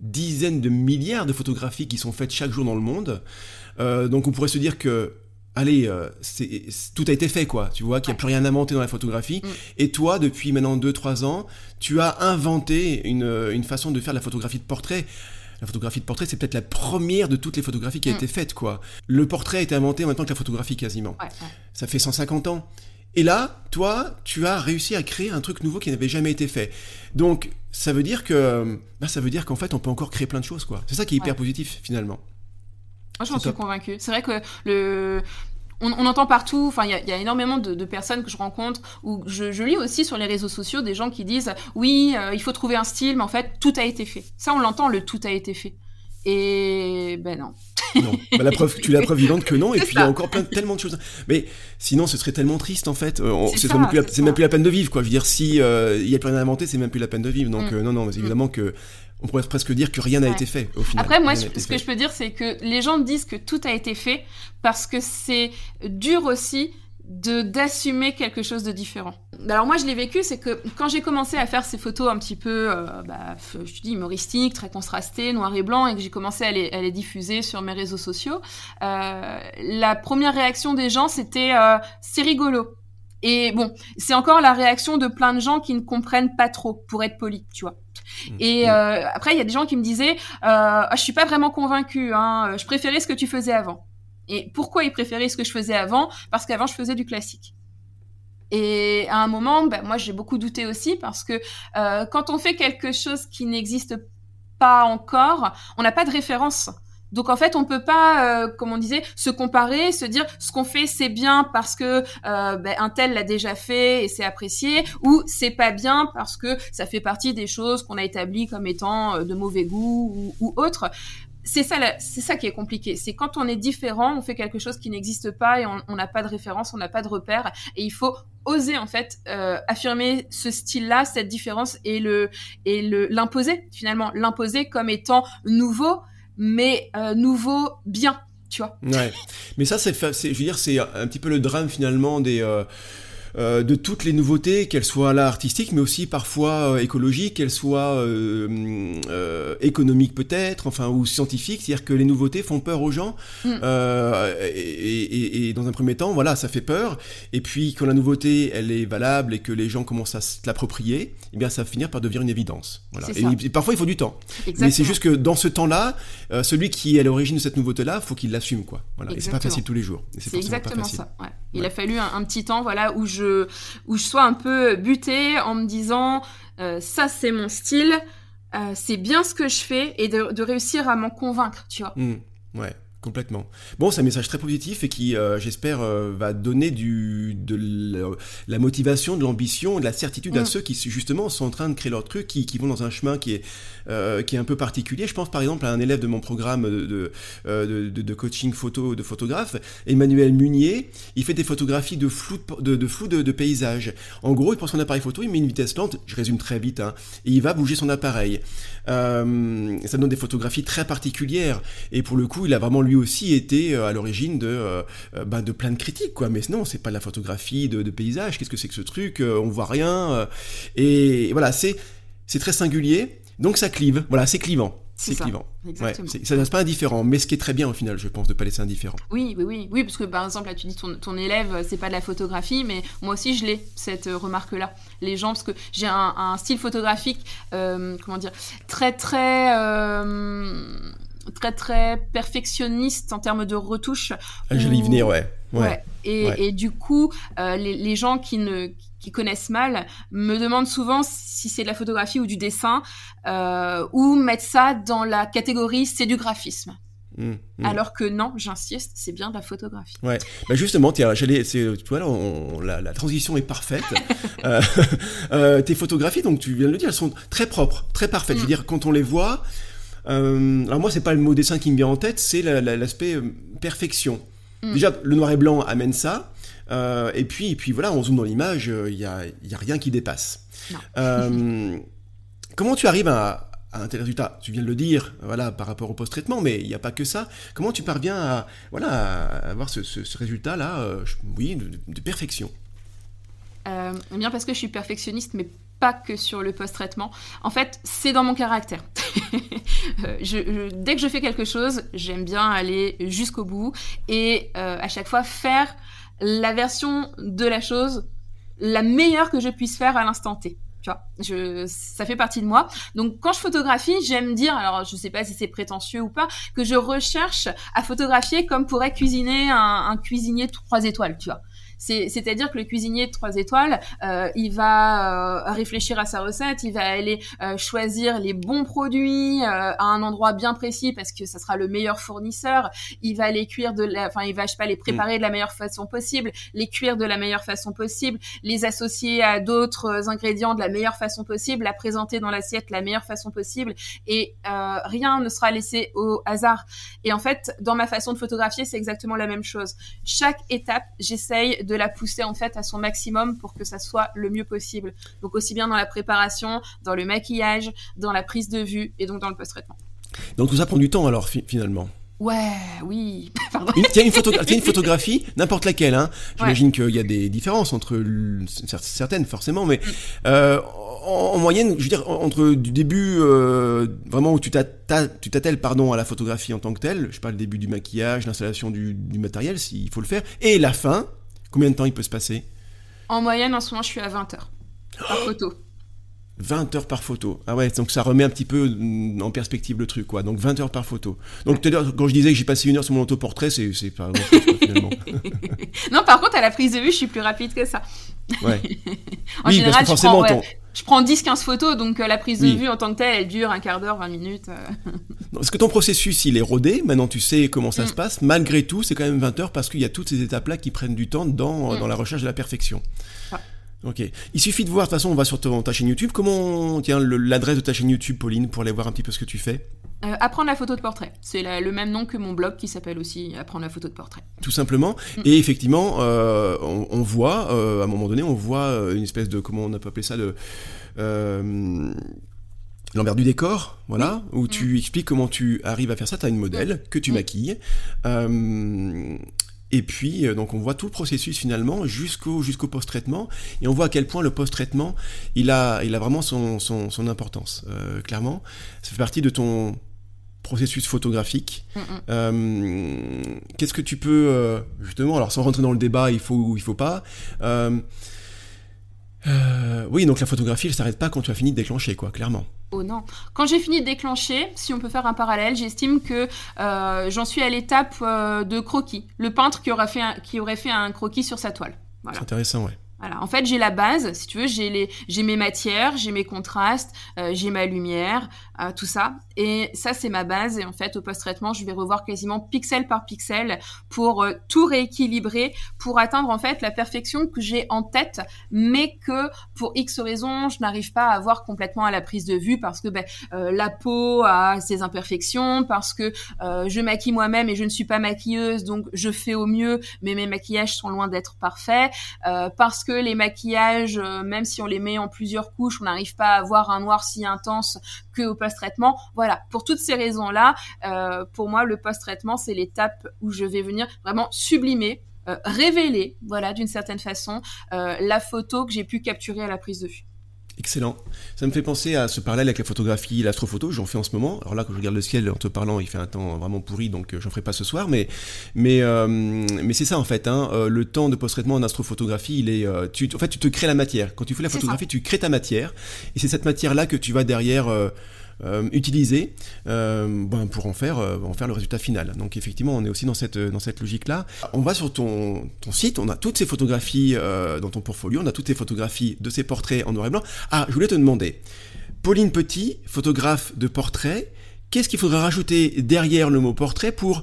dizaines de milliards de photographies qui sont faites chaque jour dans le monde. Euh, donc on pourrait se dire que, allez, euh, c'est, tout a été fait, quoi. Tu vois, qu'il n'y a plus rien à inventer dans la photographie.
Mm.
Et toi, depuis maintenant 2-3 ans, tu as inventé une, une façon de faire de la photographie de portrait. La photographie de portrait, c'est peut-être la première de toutes les photographies qui a
Mm.
été faite, quoi. Le portrait a été inventé en même temps que la photographie, quasiment.
Ouais, ouais.
Ça fait 150 ans. Et là, toi, tu as réussi à créer un truc nouveau qui n'avait jamais été fait. Donc, ça veut dire que, bah, ça veut dire qu'en fait, on peut encore créer plein de choses, quoi. C'est ça qui est hyper
Ouais.
positif, finalement.
Moi, j'en suis convaincue. C'est vrai que le. On, on entend partout, enfin, il y, a- il y a énormément de, de personnes que je rencontre, ou je, je lis aussi sur les réseaux sociaux des gens qui disent Oui, euh, il faut trouver un style, mais en fait, tout a été fait. Ça, on l'entend, le tout a été fait. Et ben non.
Non. Bah, la preuve, tu la preuve vivante que non, et puis il y a encore plein, tellement de choses. Mais sinon, ce serait tellement triste, en fait. Euh,
C'est
même, même plus la peine de vivre, quoi. Je veux dire, si euh, il y a plus rien à inventer, c'est même plus la peine de vivre. Donc,
Mm.
euh, non, non, mais évidemment que. On pourrait presque dire que rien n'a
Ouais.
été fait, au final.
Après, moi, ce
fait.
que je peux dire, c'est que les gens disent que tout a été fait parce que c'est dur aussi de d'assumer quelque chose de différent. Alors moi je l'ai vécu, c'est que quand j'ai commencé à faire ces photos un petit peu, euh, bah, je te dis humoristiques, très contrastées, noir et blanc, et que j'ai commencé à les, à les diffuser sur mes réseaux sociaux, euh, la première réaction des gens c'était euh, c'est rigolo. Et bon, c'est encore la réaction de plein de gens qui ne comprennent pas trop, pour être poli, tu vois. Et
Mm.
euh, après, il y a des gens qui me disaient, euh, Ah, je suis pas vraiment convaincue, hein, je préférais ce que tu faisais avant. Et pourquoi ils préféraient ce que je faisais avant? Parce qu'avant, je faisais du classique. Et à un moment, ben, moi j'ai beaucoup douté aussi parce que euh, quand on fait quelque chose qui n'existe pas encore, on n'a pas de référence. Donc en fait, on peut pas, euh, comme on disait, se comparer, se dire ce qu'on fait c'est bien parce que euh, ben, un tel l'a déjà fait et c'est apprécié, ou c'est pas bien parce que ça fait partie des choses qu'on a établies comme étant euh, de mauvais goût ou, ou autre c'est ça, c'est ça qui est compliqué. C'est quand on est différent, on fait quelque chose qui n'existe pas et on n'a pas de référence, on n'a pas de repère, et il faut oser en fait euh, affirmer ce style-là, cette différence et le et le l'imposer finalement, l'imposer comme étant nouveau, mais euh, nouveau bien, tu vois.
Ouais. Mais ça, c'est, je veux dire, c'est un petit peu le drame finalement des euh, euh, de toutes les nouveautés, qu'elles soient là artistiques, mais aussi parfois euh, écologiques, qu'elles soient euh, économiques peut-être, enfin ou scientifiques. C'est-à-dire que les nouveautés font peur aux gens. Mm. Et, et, et, dans un premier temps, voilà, ça fait peur. Et puis quand la nouveauté, elle est valable et que les gens commencent à l'approprier, eh bien, ça va finir par devenir une évidence. Voilà. Et, parfois, il faut du temps. Exactement. Mais c'est juste que dans ce temps-là, celui qui est à l'origine de cette nouveauté-là, faut qu'il l'assume, quoi. Voilà. Et c'est pas facile tous les jours.
C'est exactement ça. Ouais. Il a fallu un, un, petit temps, voilà, où je où je sois un peu butée en me disant euh, ça c'est mon style, euh, c'est bien ce que je fais et de, réussir à m'en convaincre, tu vois.
Mmh, ouais. Complètement. Bon, c'est un message très positif et qui, euh, j'espère, euh, va donner du, de la, motivation, de l'ambition, de la certitude à mm. ceux qui, justement, sont en train de créer leur truc, qui, qui vont dans un chemin qui est, euh, qui est un peu particulier. Je pense, par exemple, à un élève de mon programme de, de, de, coaching photo, de photographe, Emmanuel Munier. Il fait des photographies de flou de, de, flou de, paysage. En gros, il prend son appareil photo, il met une vitesse lente, je résume très vite, hein, et il va bouger son appareil. Ça donne des photographies très particulières. Et pour le coup, il a vraiment lui aussi été euh, à l'origine de, euh, euh, ben, de plein de critiques, quoi. Mais non, c'est pas de la photographie de, paysage. Qu'est-ce que c'est que ce truc On voit rien. et voilà, c'est c'est très singulier. Donc ça clive. Voilà, c'est clivant. C'est clivant. Exactement. Ouais, ça ne pas indifférent, mais ce qui est très bien au final, je pense, de pas laisser indifférent.
Oui, oui, oui, oui, parce que par exemple, là, tu dis ton, ton élève, c'est pas de la photographie, mais moi aussi, je l'ai cette remarque-là. Les gens, parce que j'ai un, style photographique, comment dire, très très très très perfectionniste en termes de retouches.
Ah, je vais y venir, ouais.
Ouais. Et, et, du coup, euh, les, les, gens qui ne qui connaissent mal me demandent souvent si c'est de la photographie ou du dessin, euh, ou mettre ça dans la catégorie c'est du graphisme. Mmh, mmh. Alors que non, j'insiste, c'est bien de la photographie.
Ouais, bah justement, j'allais, tu vois là, on, la, la, transition est parfaite. euh, euh, tes photographies, donc tu viens de le dire, elles sont très propres, très parfaites. Je veux mmh. dire, quand on les voit, euh, alors moi, c'est pas le mot dessin qui me vient en tête, c'est l'aspect perfection. Mm. Déjà, le noir et blanc amène ça. Euh, et puis, et puis voilà, on zoome dans l'image, il n'y a, y a, rien qui dépasse. comment tu arrives à, un tel résultat? Tu viens de le dire, voilà, par rapport au post-traitement, mais il n'y a pas que ça. Comment tu parviens à, voilà, à avoir ce, résultat-là, oui, de, perfection?
Eh bien parce que je suis perfectionniste, mais pas que sur le post-traitement. En fait, c'est dans mon caractère. je, dès que je fais quelque chose, j'aime bien aller jusqu'au bout et euh, à chaque fois faire la version de la chose la meilleure que je puisse faire à l'instant T. Tu vois, je, ça fait partie de moi. Donc, quand je photographie, j'aime dire, alors je sais pas si c'est prétentieux ou pas, que je recherche à photographier comme pourrait cuisiner un, un cuisinier trois étoiles, tu vois. C'est-à-dire que le cuisinier de trois étoiles, euh, il va euh, réfléchir à sa recette, il va aller euh, choisir les bons produits à un endroit bien précis parce que ça sera le meilleur fournisseur. Il va les cuire de la, enfin, il va, je sais pas, les préparer de la meilleure façon possible, les cuire de la meilleure façon possible, les associer à d'autres ingrédients de la meilleure façon possible, la présenter dans l'assiette de la meilleure façon possible et rien ne sera laissé au hasard. Et en fait, dans ma façon de photographier, c'est exactement la même chose. Chaque étape, j'essaye de la pousser en fait à son maximum pour que ça soit le mieux possible. Donc aussi bien dans la préparation, dans le maquillage, dans la prise de vue et donc dans le post-traitement.
Donc tout ça prend du temps alors finalement
Ouais, oui.
Tiens, une, une, photographie, n'importe laquelle. Hein. J'imagine qu'il y a des différences entre certaines, forcément, mais mm. euh, en, moyenne, je veux dire, entre du début, euh, vraiment où tu t'attelles pardon, à la photographie en tant que telle, je parle du début du maquillage, l'installation du, du matériel, s'il faut le faire, et la fin, Combien de temps il peut se passer
En moyenne, en ce moment, je suis à 20 heures par photo.
20 heures par photo. Ah ouais, donc ça remet un petit peu mm, en perspective le truc, quoi. Donc 20 heures par photo. Donc tout à l'heure, quand je disais que j'ai passé une heure sur mon autoportrait, c'est pas grand chose, finalement.
non, par contre, à la prise de vue, je suis plus rapide que ça.
Ouais.
en
oui,
général,
parce que
je
forcément,
prends,
ton-
ouais, je prends 10-15 photos, donc euh, la prise de
Oui.
vue en tant que telle, elle dure un quart d'heure, 20 minutes. euh.
Est-ce que ton processus, il est rodé Maintenant, tu sais comment ça
Mm.
se passe. Malgré tout, c'est quand même 20 heures parce qu'il y a toutes ces étapes-là qui prennent du temps dans,
Mm.
dans la recherche de la perfection.
Ah.
Ok. Il suffit de voir, de toute façon, on va sur ta chaîne YouTube. Comment, tiens, l'adresse de ta chaîne YouTube, Pauline, pour aller voir un petit peu ce que tu fais?
Euh, apprendre la photo de portrait. C'est le même nom que mon blog qui s'appelle aussi Apprendre la photo de portrait.
tout simplement.
Mm.
Et effectivement, euh, on, on voit, euh, à un moment donné, on voit une espèce de, comment on a pu appeler ça, euh, l'envers du décor, voilà, où tu expliques comment tu arrives à faire ça. Tu as une modèle que tu
Mm.
maquilles. Euh, et puis, donc, on voit tout le processus finalement jusqu'au jusqu'au post-traitement, et on voit à quel point le post-traitement, il a, il a vraiment son, son, son importance. Euh, clairement, ça fait partie de ton processus photographique.
Mm, mm.
Euh, Qu'est-ce que tu peux euh, justement, alors sans rentrer dans le débat, il faut ou il faut pas. euh, oui, donc la photographie, elle s'arrête pas quand tu as fini de déclencher, quoi, clairement.
Oh non. Quand j'ai fini de déclencher, si on peut faire un parallèle, j'estime que j'en suis à l'étape de croquis. Le peintre qui, aura fait un, qui aurait fait un croquis sur sa toile. Voilà.
C'est intéressant, ouais.
Voilà. En fait, j'ai la base, si tu veux, j'ai les, j'ai mes matières, j'ai mes contrastes, euh, j'ai ma lumière, euh, tout ça. Et ça, c'est ma base. Et en fait, au post-traitement, je vais revoir quasiment pixel par pixel pour euh, tout rééquilibrer, pour atteindre en fait la perfection que j'ai en tête, mais que pour X raisons, je n'arrive pas à voir complètement à la prise de vue parce que ben, euh, la peau a ses imperfections, parce que euh, je maquille moi-même et je ne suis pas maquilleuse, donc je fais au mieux, mais mes maquillages sont loin d'être parfaits. Euh, parce que les maquillages, même si on les met en plusieurs couches, on n'arrive pas à avoir un noir si intense que au post-traitement. Voilà, pour toutes ces raisons-là, euh, pour moi, le post-traitement, c'est l'étape où je vais venir vraiment sublimer, euh, révéler, voilà, d'une certaine façon, euh, la photo que j'ai pu capturer à la prise de vue.
Excellent. Ça me fait penser à ce parallèle avec la photographie, l'astrophoto, j'en fais en ce moment. Alors là, quand je regarde le ciel en te parlant, il fait un temps vraiment pourri, donc euh, j'en ferai pas ce soir. Mais, mais, euh, mais c'est ça en fait. Hein, le temps de post-traitement en astrophotographie, il est, tu, en fait, tu te crées la matière. Quand tu fais la photographie, tu crées ta matière, et c'est cette matière-là que tu vas derrière. euh, euh, utiliser euh, ben, pour en faire, euh, en faire le résultat final. Donc effectivement, on est aussi dans cette, dans cette logique-là. On va sur ton, ton site, on a toutes ces photographies dans ton portfolio, on a toutes ces photographies de ces portraits en noir et blanc. Ah, je voulais te demander, Pauline Petit, photographe de portrait, qu'est-ce qu'il faudrait rajouter derrière le mot portrait pour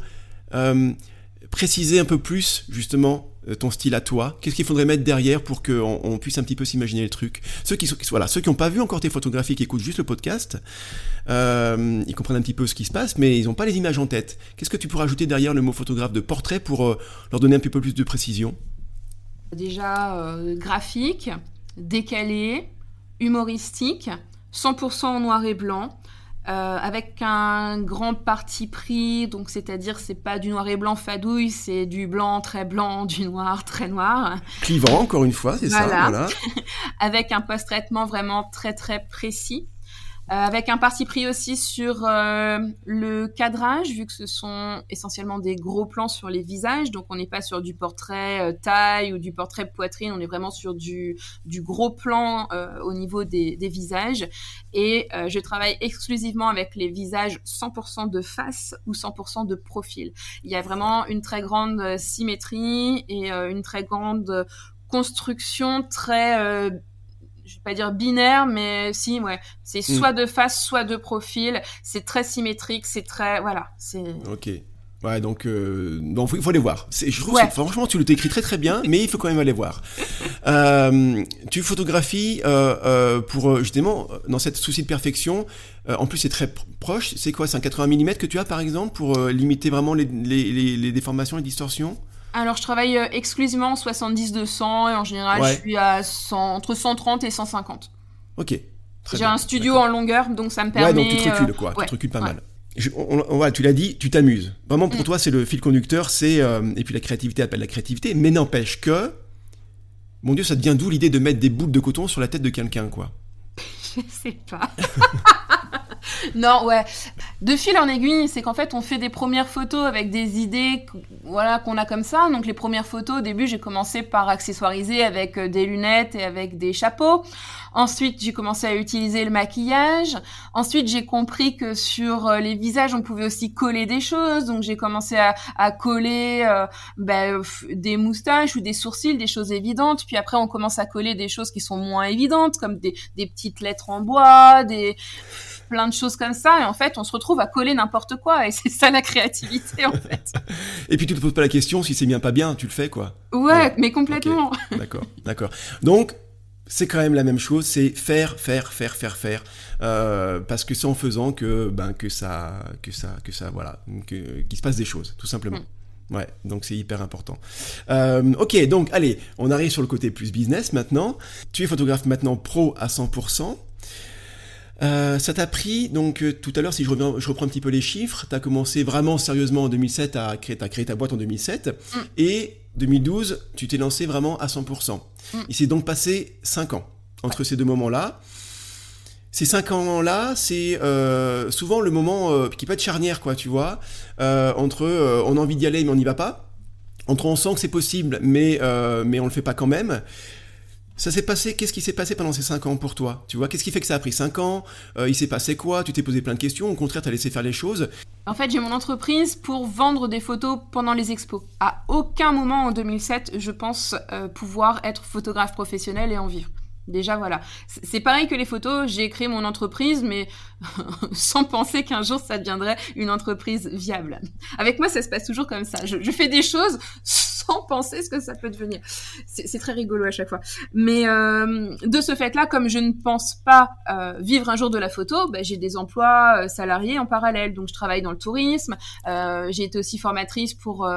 préciser un peu plus justement ton style à toi Qu'est-ce qu'il faudrait mettre derrière pour qu'on on puisse un petit peu s'imaginer le truc? Ceux qui voilà, qui n'ont pas vu encore tes photographies, qui écoutent juste le podcast, euh, ils comprennent un petit peu ce qui se passe, mais ils n'ont pas les images en tête. Qu'est-ce que tu pourrais ajouter derrière le mot photographe de portrait pour euh, leur donner un petit peu plus de précision?
Déjà euh, graphique, décalé, humoristique, 100% en noir et blanc. Euh, avec un grand parti pris, donc c'est-à-dire c'est pas du noir et blanc fadouille, c'est du blanc très blanc, du noir très noir,
Clivant, encore une fois, c'est ça,
Voilà. avec un post-traitement vraiment très très précis, avec un parti pris aussi sur euh, le cadrage, vu que ce sont essentiellement des gros plans sur les visages, donc on n'est pas sur du portrait euh, taille ou du portrait poitrine, on est vraiment sur du, du gros plan euh, au niveau des, des visages. Et euh, je travaille exclusivement avec les visages 100% de face ou 100% de profil. Il y a vraiment une très grande euh, symétrie et euh, une très grande euh, construction très euh, je vais pas dire binaire, mais si, ouais, c'est soit de face, soit de profil. C'est très symétrique, c'est très, voilà, c'est.
Ok. Ouais, donc, euh, donc faut- il faut aller voir. C'est- Je trouve
Ouais.
que, franchement, tu le t'écris très très bien, mais il faut quand même aller voir. Euh, tu photographies euh, euh, pour justement dans cette souci de perfection. en plus, c'est très pr- proche. C'est quoi? C'est un 80 mm que tu as par exemple pour limiter vraiment les, les, les, les déformations, les distorsions?
Alors, je travaille euh, exclusivement en 70-200 et en général,
Ouais.
je suis à 100 entre 130 et 150.
Ok.
J'ai un studio en longueur, donc ça me
Ouais,
permet.
donc tu te recules
euh,
quoi.
ouais,
Tu te recules pas
ouais.
mal. Je- on, on- voilà, tu l'as dit, tu t'amuses. Vraiment pour
Mm.
toi, c'est le fil conducteur, c'est euh, et puis la créativité appelle la créativité, mais n'empêche que, mon Dieu, ça devient d'où l'idée de mettre des boules de coton sur la tête de quelqu'un, quoi.
Je sais pas. non, ouais. De fil en aiguille, c'est qu'en fait, on fait des premières photos avec des idées voilà, qu'on a comme ça. Donc, les premières photos, au début, j'ai commencé par accessoiriser avec euh, des lunettes et avec des chapeaux. Ensuite, j'ai commencé à utiliser le maquillage. Ensuite, j'ai compris que sur euh, les visages, on pouvait aussi coller des choses. Donc, j'ai commencé à, à coller euh, ben, des moustaches ou des sourcils, des choses évidentes. Puis après, on commence à coller des choses qui sont moins évidentes, comme des, des petites lettres en bois, des plein de choses comme ça. Et en fait, on se retrouve à coller n'importe quoi. Et c'est ça la créativité, en fait.
et puis, tu te poses pas la question si c'est bien pas bien, tu le fais, quoi.
Ouais, mais complètement.
D'accord, d'accord. Donc, c'est quand même la même chose, c'est faire, faire, faire, faire, faire, euh, parce que c'est en faisant que ben que ça, que ça, que ça, voilà, qu'il se passe des choses, tout simplement. Mm. Ouais, donc c'est hyper important. Euh, ok, donc allez, on arrive sur le côté plus business maintenant. Tu es photographe maintenant pro à 100%. Euh, ça t'a pris, donc tout à l'heure, si je, je, reprends un petit peu les chiffres, tu as commencé vraiment sérieusement en 2007 à créer, as créé ta boîte en 2007, mm. et 2012, tu t'es lancé vraiment à 100%. Mm. Il s'est donc passé 5 ans entre ces deux moments-là. Ces 5 ans-là, c'est euh, souvent le moment euh, qui peut être charnière, quoi, tu vois, euh, entre on a envie d'y aller mais on n'y va pas, entre on sent que c'est possible mais, mais on le fait pas quand même. Ça s'est passé, qu'est-ce qui s'est passé pendant ces 5 ans pour toi? Tu vois, qu'est-ce qui fait que ça a pris 5 ans? Il s'est passé quoi? Tu t'es posé plein de questions, au contraire, tu as laissé faire les choses
en fait, j'ai mon entreprise pour vendre des photos pendant les expos. À aucun moment en 2007, je pense euh, pouvoir être photographe professionnel et en vivre. Déjà, voilà. C'est pareil que les photos, j'ai créé mon entreprise, mais sans penser qu'un jour ça deviendrait une entreprise viable. Avec moi, ça se passe toujours comme ça. Je, fais des choses sans penser ce que ça peut devenir. C'est très rigolo à chaque fois. Mais euh, de ce fait-là, comme je ne pense pas euh, vivre un jour de la photo, bah, j'ai des emplois euh, salariés en parallèle. Donc je travaille dans le tourisme. j'ai été aussi formatrice pour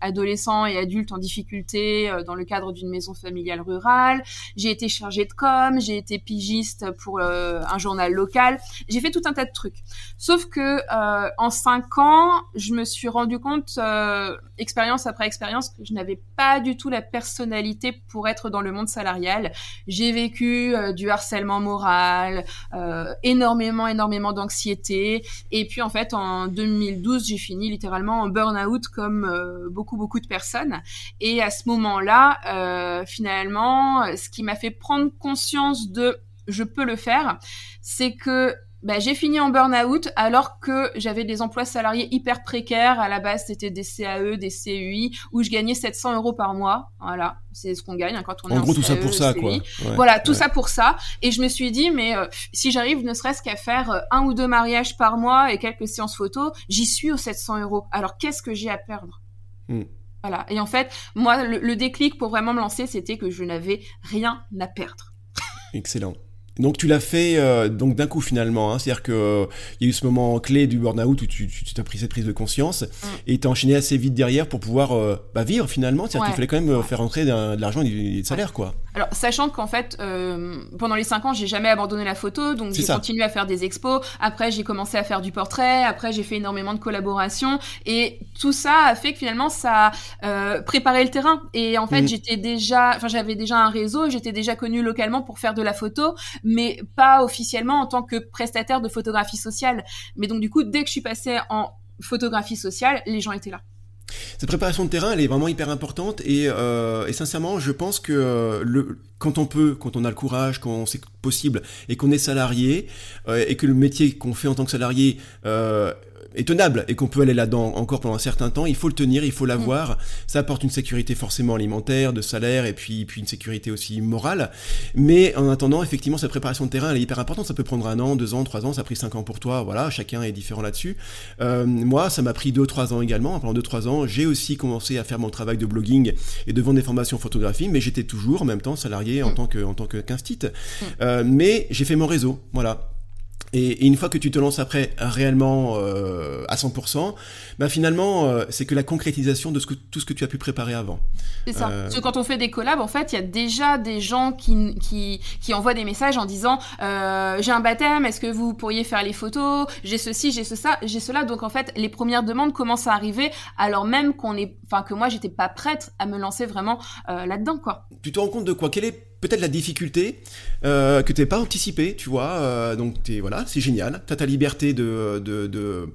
adolescents et adultes en difficulté dans le cadre d'une maison familiale rurale. J'ai été chargée de com. J'ai été pigiste pour un journal local. J'ai fait tout un tas de trucs. Sauf que en cinq ans, je me suis rendu compte, expérience après expérience, que je n'avais pas du tout la personnalité pour être dans le monde salarial. J'ai vécu euh, du harcèlement moral, euh, énormément, énormément d'anxiété. Et puis en fait, en 2012, j'ai fini littéralement en burn-out comme euh, beaucoup, beaucoup de personnes. Et à ce moment-là, finalement, ce qui m'a fait prendre conscience de je peux le faire, c'est que bah, j'ai fini en burn-out alors que j'avais des emplois salariés hyper précaires. À la base, c'était des CAE, des CUI, où je gagnais 700 euros par mois. Voilà, c'est ce qu'on gagne hein, quand on est en
gros, tout ça pour ça, quoi.
voilà, tout ça pour ça. Et je me suis dit, mais euh, si j'arrive ne serait-ce qu'à faire euh, un ou deux mariages par mois et quelques séances photos, j'y suis aux 700 euros. Alors, qu'est-ce que j'ai à perdre? Hmm. Voilà. Et en fait, moi, le déclic pour vraiment me lancer, c'était que je n'avais rien à perdre.
Excellent. Donc tu l'as fait euh, donc d'un coup finalement, hein. c'est-à-dire que euh, il y a eu ce moment clé du burn-out où tu, tu, as pris cette prise de conscience mm. et tu as enchaîné assez vite derrière pour pouvoir euh, bah, vivre finalement, c'est-à-dire qu'il fallait quand même faire rentrer de, l'argent et du, salaire quoi.
Alors sachant qu'en fait pendant les 5 ans j'ai jamais abandonné la photo. Donc j'ai continué à faire des expos, après j'ai commencé à faire du portrait, après j'ai fait énormément de collaborations. Et tout ça a fait que finalement ça a préparé le terrain. Et en fait mm. j'étais déjà, enfin j'avais déjà un réseau, j'étais déjà connu localement pour faire de la photo mais pas officiellement en tant que prestataire de photographie sociale. Mais donc du coup, dès que je suis passée en photographie sociale, les gens étaient là.
Cette préparation de terrain, elle est vraiment hyper importante et, euh, sincèrement, je pense que euh, le, quand on peut, quand on a le courage, quand c'est possible et qu'on est salarié euh, et que le métier qu'on fait en tant que salarié est tenable et qu'on peut aller là-dedans encore pendant un certain temps, il faut le tenir, il faut l'avoir. Mm. Ça apporte une sécurité forcément alimentaire, de salaire et puis, puis une sécurité aussi morale. Mais en attendant, effectivement, cette préparation de terrain, elle est hyper importante. Ça peut prendre un an, deux ans, trois ans, ça a pris cinq ans pour toi. Voilà, chacun est différent là-dessus. Euh, moi, ça m'a pris deux, trois ans également. Pendant deux, trois ans, j'ai aussi commencé à faire mon travail de blogging et de vendre des formations photographie, mais j'étais toujours en même temps salarié en mm. tant que en tant. Mm. Euh, mais j'ai fait mon réseau, voilà. Et, une fois que tu te lances après réellement euh, à 100%, bah finalement, euh, c'est que la concrétisation de ce que, tout ce que tu as pu préparer avant.
C'est ça. Euh, Parce que quand on fait des collabs, en fait, il y a déjà des gens qui, qui, qui envoient des messages en disant J'ai un baptême, est-ce que vous pourriez faire les photos? J'ai ceci, j'ai ce, ça, j'ai cela. Donc en fait, les premières demandes commencent à arriver alors même qu'on est, enfin que moi, j'étais pas prête à me lancer vraiment là-dedans, quoi.
Tu te rends compte de quoi? Quelle est peut-être la difficulté euh, que n'avais pas anticipé, tu vois. Euh, donc es, voilà, c'est génial. Tu as ta liberté de, de, de,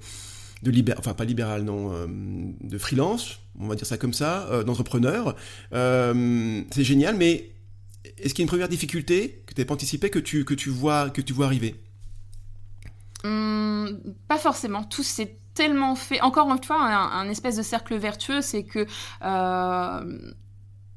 enfin pas libéral, non, euh, de freelance, on va dire ça comme ça, euh, d'entrepreneur. C'est génial, mais est-ce qu'il y a une première difficulté que n'avais pas anticipé que tu, que tu vois, que tu vois arriver?
Hum, Pas forcément. Tout s'est tellement fait. Encore une fois, un, espèce de cercle vertueux, c'est que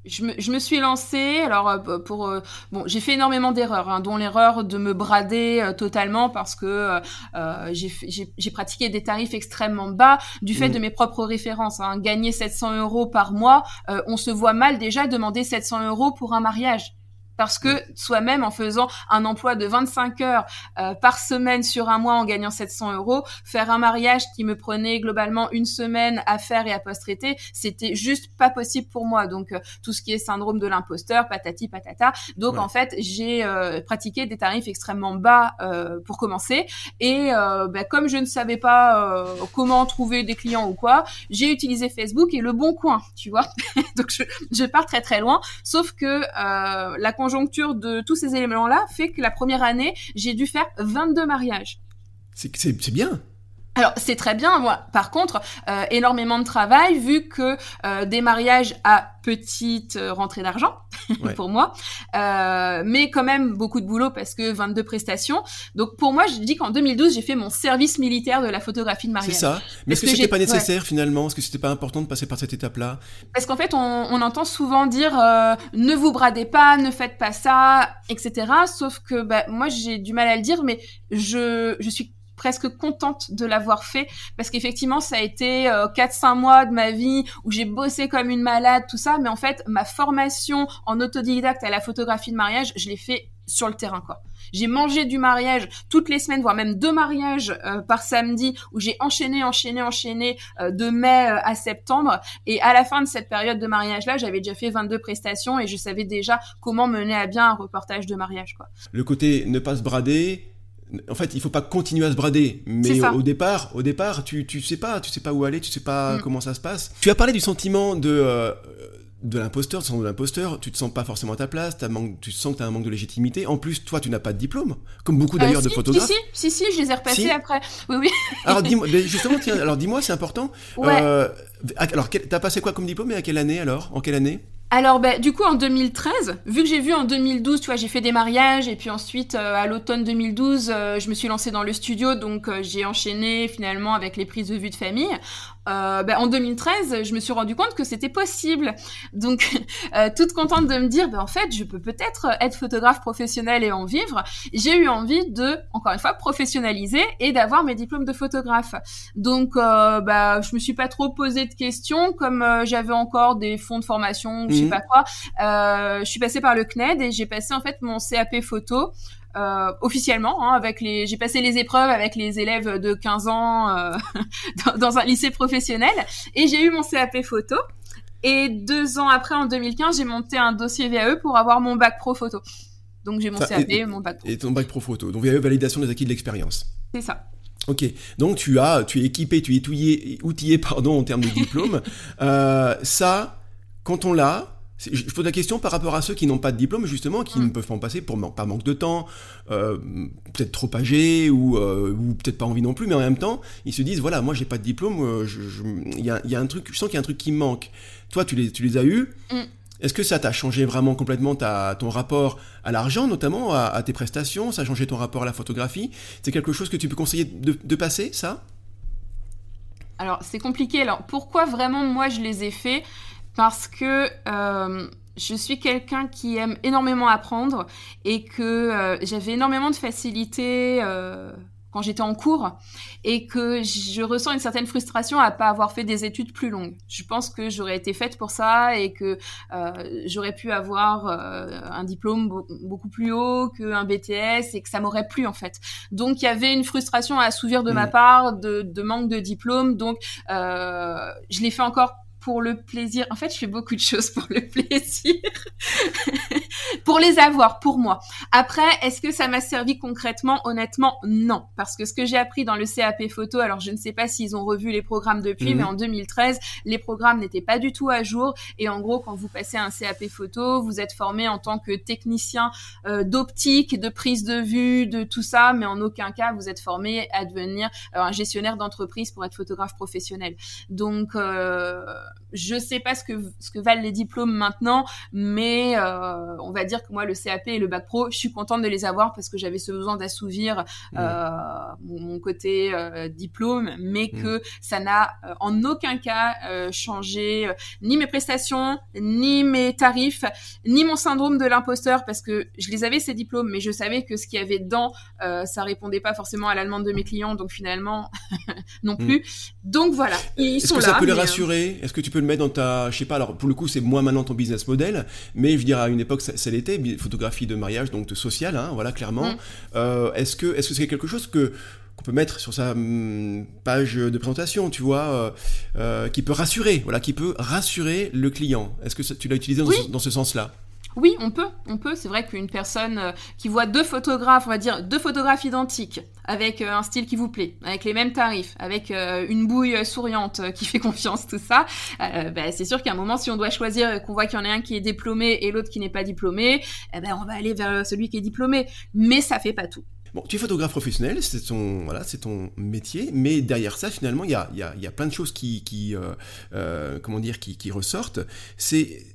je me, je me, suis lancée, alors euh, pour euh, bon, j'ai fait énormément d'erreurs, hein, dont l'erreur de me brader euh, totalement parce que euh, j'ai pratiqué des tarifs extrêmement bas du fait mmh. de mes propres références. Hein. Gagner 700 euros par mois, on se voit mal déjà demander 700 euros pour un mariage parce que soi-même en faisant un emploi de 25 heures euh, par semaine sur un mois en gagnant 700 euros, faire un mariage qui me prenait globalement une semaine à faire et à post-traiter, c'était juste pas possible pour moi. Donc euh, tout ce qui est syndrome de l'imposteur, patati patata. Donc ouais. en fait j'ai euh, pratiqué des tarifs extrêmement bas euh, pour commencer et euh, bah, comme je ne savais pas comment trouver des clients ou quoi, j'ai utilisé Facebook et le bon coin, tu vois. Donc je, je, pars très très loin. Sauf que la conjoncture de tous ces éléments-là fait que la première année, j'ai dû faire 22 mariages.
C'est bien.
Alors c'est très bien, moi. Par contre, euh, énormément de travail vu que euh, des mariages à petite euh, rentrée d'argent ouais. pour moi, euh, mais quand même beaucoup de boulot parce que 22 prestations. Donc pour moi, je dis qu'en 2012, j'ai fait mon service militaire de la photographie de mariage.
C'est ça. Mais est-ce que, que c'était pas nécessaire ouais. finalement? Est-ce que c'était pas important de passer par cette étape-là?
Parce qu'en fait, on, on, entend souvent dire euh, ne vous bradez pas, ne faites pas ça, etc. Sauf que bah, moi, j'ai du mal à le dire, mais je je suis presque contente de l'avoir fait parce qu'effectivement ça a été euh, 4-5 mois de ma vie où j'ai bossé comme une malade tout ça mais en fait ma formation en autodidacte à la photographie de mariage je l'ai fait sur le terrain quoi. J'ai mangé du mariage toutes les semaines, voire même deux mariages euh, par samedi où j'ai enchaîné, enchaîné, enchaîné euh, de mai euh, à septembre. Et à la fin de cette période de mariage-là, j'avais déjà fait 22 prestations et je savais déjà comment mener à bien un reportage de mariage. Quoi.
Le côté ne pas se brader, en fait, il faut pas continuer à se brader, mais au, au, départ, au départ, tu tu sais pas, tu sais pas où aller, tu sais pas mm. comment ça se passe. Tu as parlé du sentiment de euh, de l'imposteur, de l'imposteur, tu te sens pas forcément à ta place, as manque, tu sens que tu as un manque de légitimité. En plus, toi, tu n'as pas de diplôme, comme beaucoup d'ailleurs euh,
si,
de photographes.
Si, si, si, je les ai repassés si. après. Oui, oui.
alors dis-moi, justement, tiens, alors dis-moi, c'est important.
Ouais.
Euh, alors, t'as passé quoi comme diplôme et à quelle année alors? En quelle année?
Alors, bah, du coup, en 2013, vu que j'ai vu en 2012, tu vois, j'ai fait des mariages, et puis ensuite, euh, à l'automne 2012, euh, je me suis lancée dans le studio, donc euh, j'ai enchaîné finalement avec les prises de vue de famille. Euh, bah, en 2013, je me suis rendu compte que c'était possible. Donc, euh, toute contente de me dire, bah, en fait, je peux peut-être être photographe professionnel et en vivre. J'ai eu envie de, encore une fois, professionnaliser et d'avoir mes diplômes de photographe. Donc, euh, bah, je me suis pas trop posé de questions, comme euh, j'avais encore des fonds de formation, je sais mmh. pas quoi. Euh, je suis passée par le CNED et j'ai passé en fait mon CAP photo euh, officiellement hein, avec les j'ai passé les épreuves avec les élèves de 15 ans euh, dans, dans, un lycée professionnel et j'ai eu mon CAP photo. Et deux ans après en 2015 j'ai monté un dossier VAE pour avoir mon bac pro photo. Donc j'ai mon ça, CAP
et,
mon bac pro.
et ton bac pro photo. Donc VAE validation des acquis de l'expérience.
C'est ça.
Ok, donc tu as, tu es équipé, tu es outillé, outillé pardon, en termes de diplôme. euh, ça, quand on l'a, je pose la question par rapport à ceux qui n'ont pas de diplôme, justement, qui mmh. ne peuvent pas en passer pour, par manque de temps, euh, peut-être trop âgés ou, euh, ou peut-être pas envie non plus, mais en même temps, ils se disent voilà, moi j'ai pas de diplôme, il euh, y, a, y, a, un truc, je sens qu'il y a un truc qui me manque. Toi, tu les, tu les as eus. Mmh. Est-ce que ça t'a changé vraiment complètement ta, ton rapport à l'argent, notamment à, à, tes prestations? Ça a changé ton rapport à la photographie? C'est quelque chose que tu peux conseiller de, de passer, ça?
Alors, c'est compliqué. Alors, pourquoi vraiment moi je les ai faits? Parce que euh, je suis quelqu'un qui aime énormément apprendre et que euh, j'avais énormément de facilité euh, quand j'étais en cours et que je ressens une certaine frustration à pas avoir fait des études plus longues. Je pense que j'aurais été faite pour ça et que j'aurais pu avoir un diplôme beaucoup plus haut qu'un BTS et que ça m'aurait plu en fait. Donc il y avait une frustration à assouvir de mmh. ma part de, de, manque de diplôme. Donc je l'ai fait encore pour le plaisir. En fait, je fais beaucoup de choses pour le plaisir. pour les avoir, pour moi. Après, est-ce que ça m'a servi concrètement? Honnêtement, non. Parce que ce que j'ai appris dans le CAP photo, alors je ne sais pas s'ils ont revu les programmes depuis, mais mhm. en 2013, les programmes n'étaient pas du tout à jour. Et en gros, quand vous passez un CAP photo, vous êtes formé en tant que technicien euh, d'optique, de prise de vue, de tout ça, mais en aucun cas vous êtes formé à devenir euh, un gestionnaire d'entreprise pour être photographe professionnel. Donc, euh, je sais pas ce que ce que valent les diplômes maintenant, mais euh, on va dire que moi le CAP et le bac pro, je suis contente de les avoir parce que j'avais ce besoin d'assouvir mmh. euh, mon, côté euh, diplôme, mais mmh. que ça n'a en aucun cas changé ni mes prestations, ni mes tarifs, ni mon syndrome de l'imposteur parce que je les avais ces diplômes, mais je savais que ce qu'il y avait dedans, ça répondait pas forcément à l'allemande de mes clients, donc finalement non mmh. plus. Donc voilà,
ils sont là. Est-ce que ça peut les rassurer? Est-ce que tu peux le mettre dans ta, je sais pas, alors pour le coup c'est moins maintenant ton business model, mais je veux dire à une époque ça, l'était, photographie de mariage donc de social, hein, voilà clairement. Mm. Euh, est-ce que est-ce que c'est quelque chose que qu'on peut mettre sur sa hum, page de présentation, tu vois, euh, euh, qui peut rassurer, voilà, qui peut rassurer le client? Est-ce que tu l'as utilisé dans ce sens-là?
Oui, on peut, on peut. C'est vrai qu'une personne euh, qui voit deux photographes, on va dire deux photographes identiques, avec euh, un style qui vous plaît, avec les mêmes tarifs, avec euh, une bouille souriante qui fait confiance, tout ça, bah, c'est sûr qu'à un moment, si on doit choisir, qu'on voit qu'il y en a un qui est diplômé et l'autre qui n'est pas diplômé, eh ben, on va aller vers celui qui est diplômé. Mais ça fait pas tout.
Bon, tu es photographe professionnel, c'est ton, voilà, ton métier, mais derrière ça, finalement, il y a, y, a, y a, plein de choses qui, qui euh, euh, comment dire, qui, qui ressortent. C'est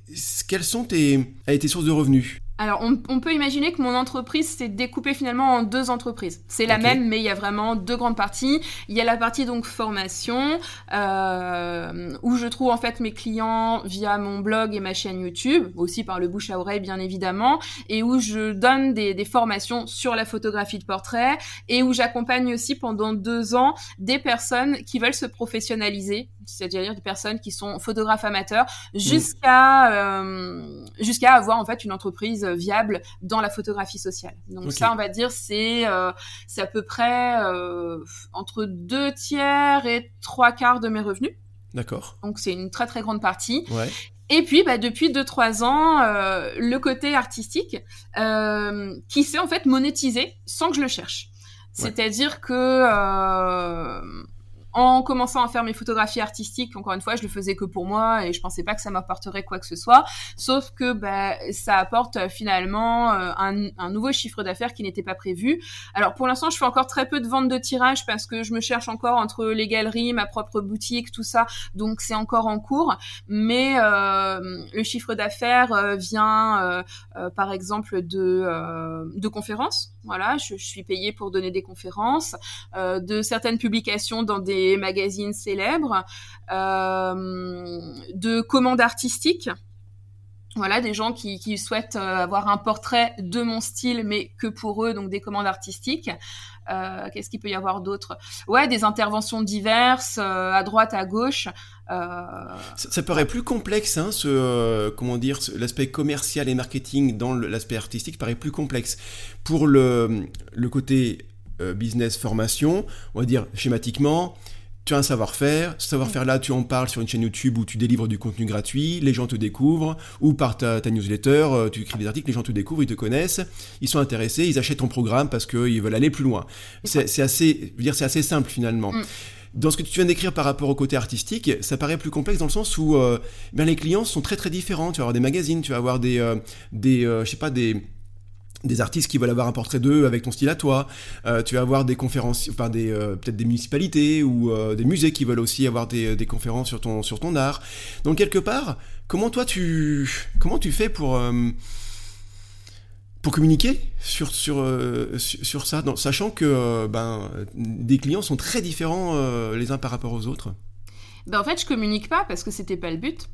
quelles sont tes, tes sources de revenus?
Alors, on, peut imaginer que mon entreprise s'est découpée finalement en deux entreprises. C'est la même, mais il y a vraiment deux grandes parties. Il y a la partie donc formation, euh, où je trouve en fait mes clients via mon blog et ma chaîne YouTube, aussi par le bouche à oreille bien évidemment, et où je donne des, des formations sur la photographie de portrait, et où j'accompagne aussi pendant deux ans des personnes qui veulent se professionnaliser, c'est-à-dire des personnes qui sont photographes amateurs, mm. jusqu'à euh, jusqu'à avoir en fait une entreprise viable dans la photographie sociale. Donc ça, on va dire, c'est euh, c'est à peu près euh, entre deux tiers et trois quarts de mes revenus.
D'accord.
Donc c'est une très très grande partie. Ouais. Et puis, bah, depuis 2-3 ans, euh, le côté artistique euh, qui s'est en fait monétisé sans que je le cherche. C'est-à-dire que euh, en commençant à faire mes photographies artistiques, encore une fois, je le faisais que pour moi et je pensais pas que ça m'apporterait quoi que ce soit. Sauf que bah, ça apporte euh, finalement euh, un, nouveau chiffre d'affaires qui n'était pas prévu. Alors pour l'instant, je fais encore très peu de ventes de tirage parce que je me cherche encore entre les galeries, ma propre boutique, tout ça. Donc c'est encore en cours. Mais euh, le chiffre d'affaires euh, vient par exemple de, de conférences. Voilà, je, je, suis payée pour donner des conférences, de certaines publications dans des magazines célèbres, euh, de commandes artistiques. Voilà, des gens qui, souhaitent euh, avoir un portrait de mon style, mais que pour eux, donc des commandes artistiques. Euh, qu'est-ce qu'il peut y avoir d'autre? Ouais, des interventions diverses, à droite, à gauche.
Ça, paraît plus complexe, hein, ce, comment dire, l'aspect commercial et marketing dans l'aspect artistique paraît plus complexe. Pour le, le côté business formation, on va dire schématiquement, tu as un savoir-faire, ce savoir-faire-là, tu en parles sur une chaîne YouTube où tu délivres du contenu gratuit, les gens te découvrent, ou par ta, newsletter, euh, tu écris des articles, les gens te découvrent, ils te connaissent, ils sont intéressés, ils achètent ton programme parce qu'ils veulent aller plus loin. C'est assez, je veux dire, c'est assez simple finalement. Mm. Dans ce que tu viens d'écrire par rapport au côté artistique, ça paraît plus complexe dans le sens où euh, ben les clients sont très très différents. Tu vas avoir des magazines, tu vas avoir des, euh, des je sais pas, des des artistes qui veulent avoir un portrait d'eux avec ton style à toi. Euh, tu vas avoir des conférences, enfin des euh, peut-être des municipalités ou euh, des musées qui veulent aussi avoir des, des, conférences sur ton sur ton art. Donc quelque part, comment toi tu comment tu fais pour pour communiquer sur sur sur, ça, sachant que ben des clients sont très différents les uns par rapport aux autres?
Ben en fait, je communique pas parce que c'était pas le but.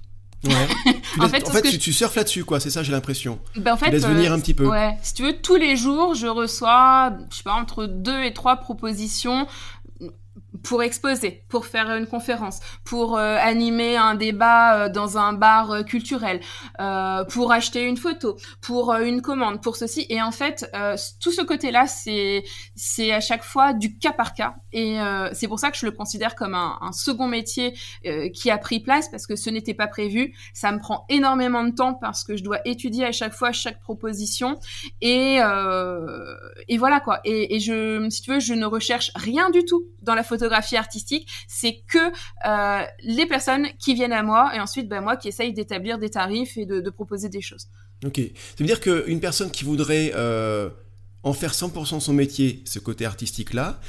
Ouais. en fait, en fait tu, surfes là-dessus, quoi. C'est ça, j'ai l'impression. Ben, en fait, tu laisses venir un petit peu.
Ouais. Si tu veux, tous les jours, je reçois, je sais pas, entre deux et trois propositions pour exposer, pour faire une conférence, pour euh, animer un débat euh, dans un bar euh, culturel, pour acheter une photo, pour une commande, pour ceci. Et en fait, tout ce côté-là, c'est c'est à chaque fois du cas par cas. Et c'est pour ça que je le considère comme un, second métier qui a pris place parce que ce n'était pas prévu. Ça me prend énormément de temps parce que je dois étudier à chaque fois chaque proposition. Et et voilà quoi. Et, et je, si tu veux, je ne recherche rien du tout dans la photographie artistique, c'est que euh, les personnes qui viennent à moi et ensuite ben, moi qui essaye d'établir des tarifs et de, proposer des choses.
Ok, ça veut dire qu'une personne qui voudrait euh, en faire 100% son métier, ce côté artistique-là,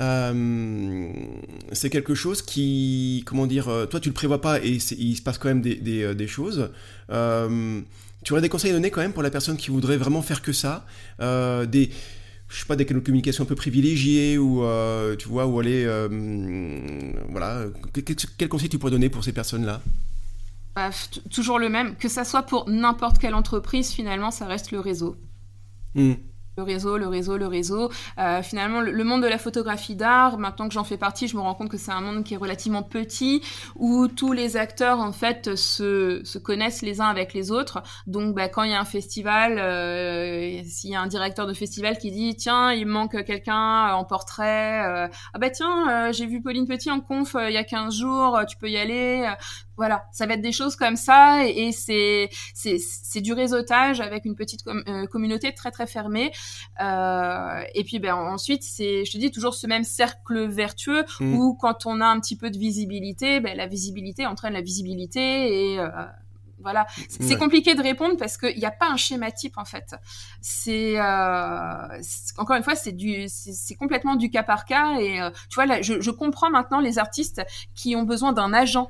euh, c'est quelque chose qui, comment dire, toi tu le prévois pas et il se passe quand même des, des, des choses. tu aurais des conseils à donner quand même pour la personne qui voudrait vraiment faire que ça, des je sais pas, des canaux de communication un peu privilégiés ou, euh, tu vois, où aller, euh, voilà, quel, conseil tu pourrais donner pour ces personnes-là?
Bah, Toujours le même, que ça soit pour n'importe quelle entreprise, finalement, ça reste le réseau. Mmh le réseau, le réseau, le réseau. Euh, finalement, le, monde de la photographie d'art, maintenant que j'en fais partie, je me rends compte que c'est un monde qui est relativement petit, où tous les acteurs, en fait, se, se connaissent les uns avec les autres. Donc, bah, quand il y a un festival, euh, s'il y a un directeur de festival qui dit, tiens, il manque quelqu'un en portrait, euh, ah bah tiens, j'ai vu Pauline Petit en conf il y a 15 jours, tu peux y aller. Voilà, ça va être des choses comme ça et, c'est c'est du réseautage avec une petite euh, communauté très très fermée. Euh, et puis ben ensuite c'est, je te dis toujours ce même cercle vertueux mm. où quand on a un petit peu de visibilité, ben la visibilité entraîne la visibilité et euh, voilà, c'est compliqué de répondre parce qu'il n'y a pas un schéma type en fait. C'est encore une fois, c'est du, c'est complètement du cas par cas et tu vois là, je, je comprends maintenant les artistes qui ont besoin d'un agent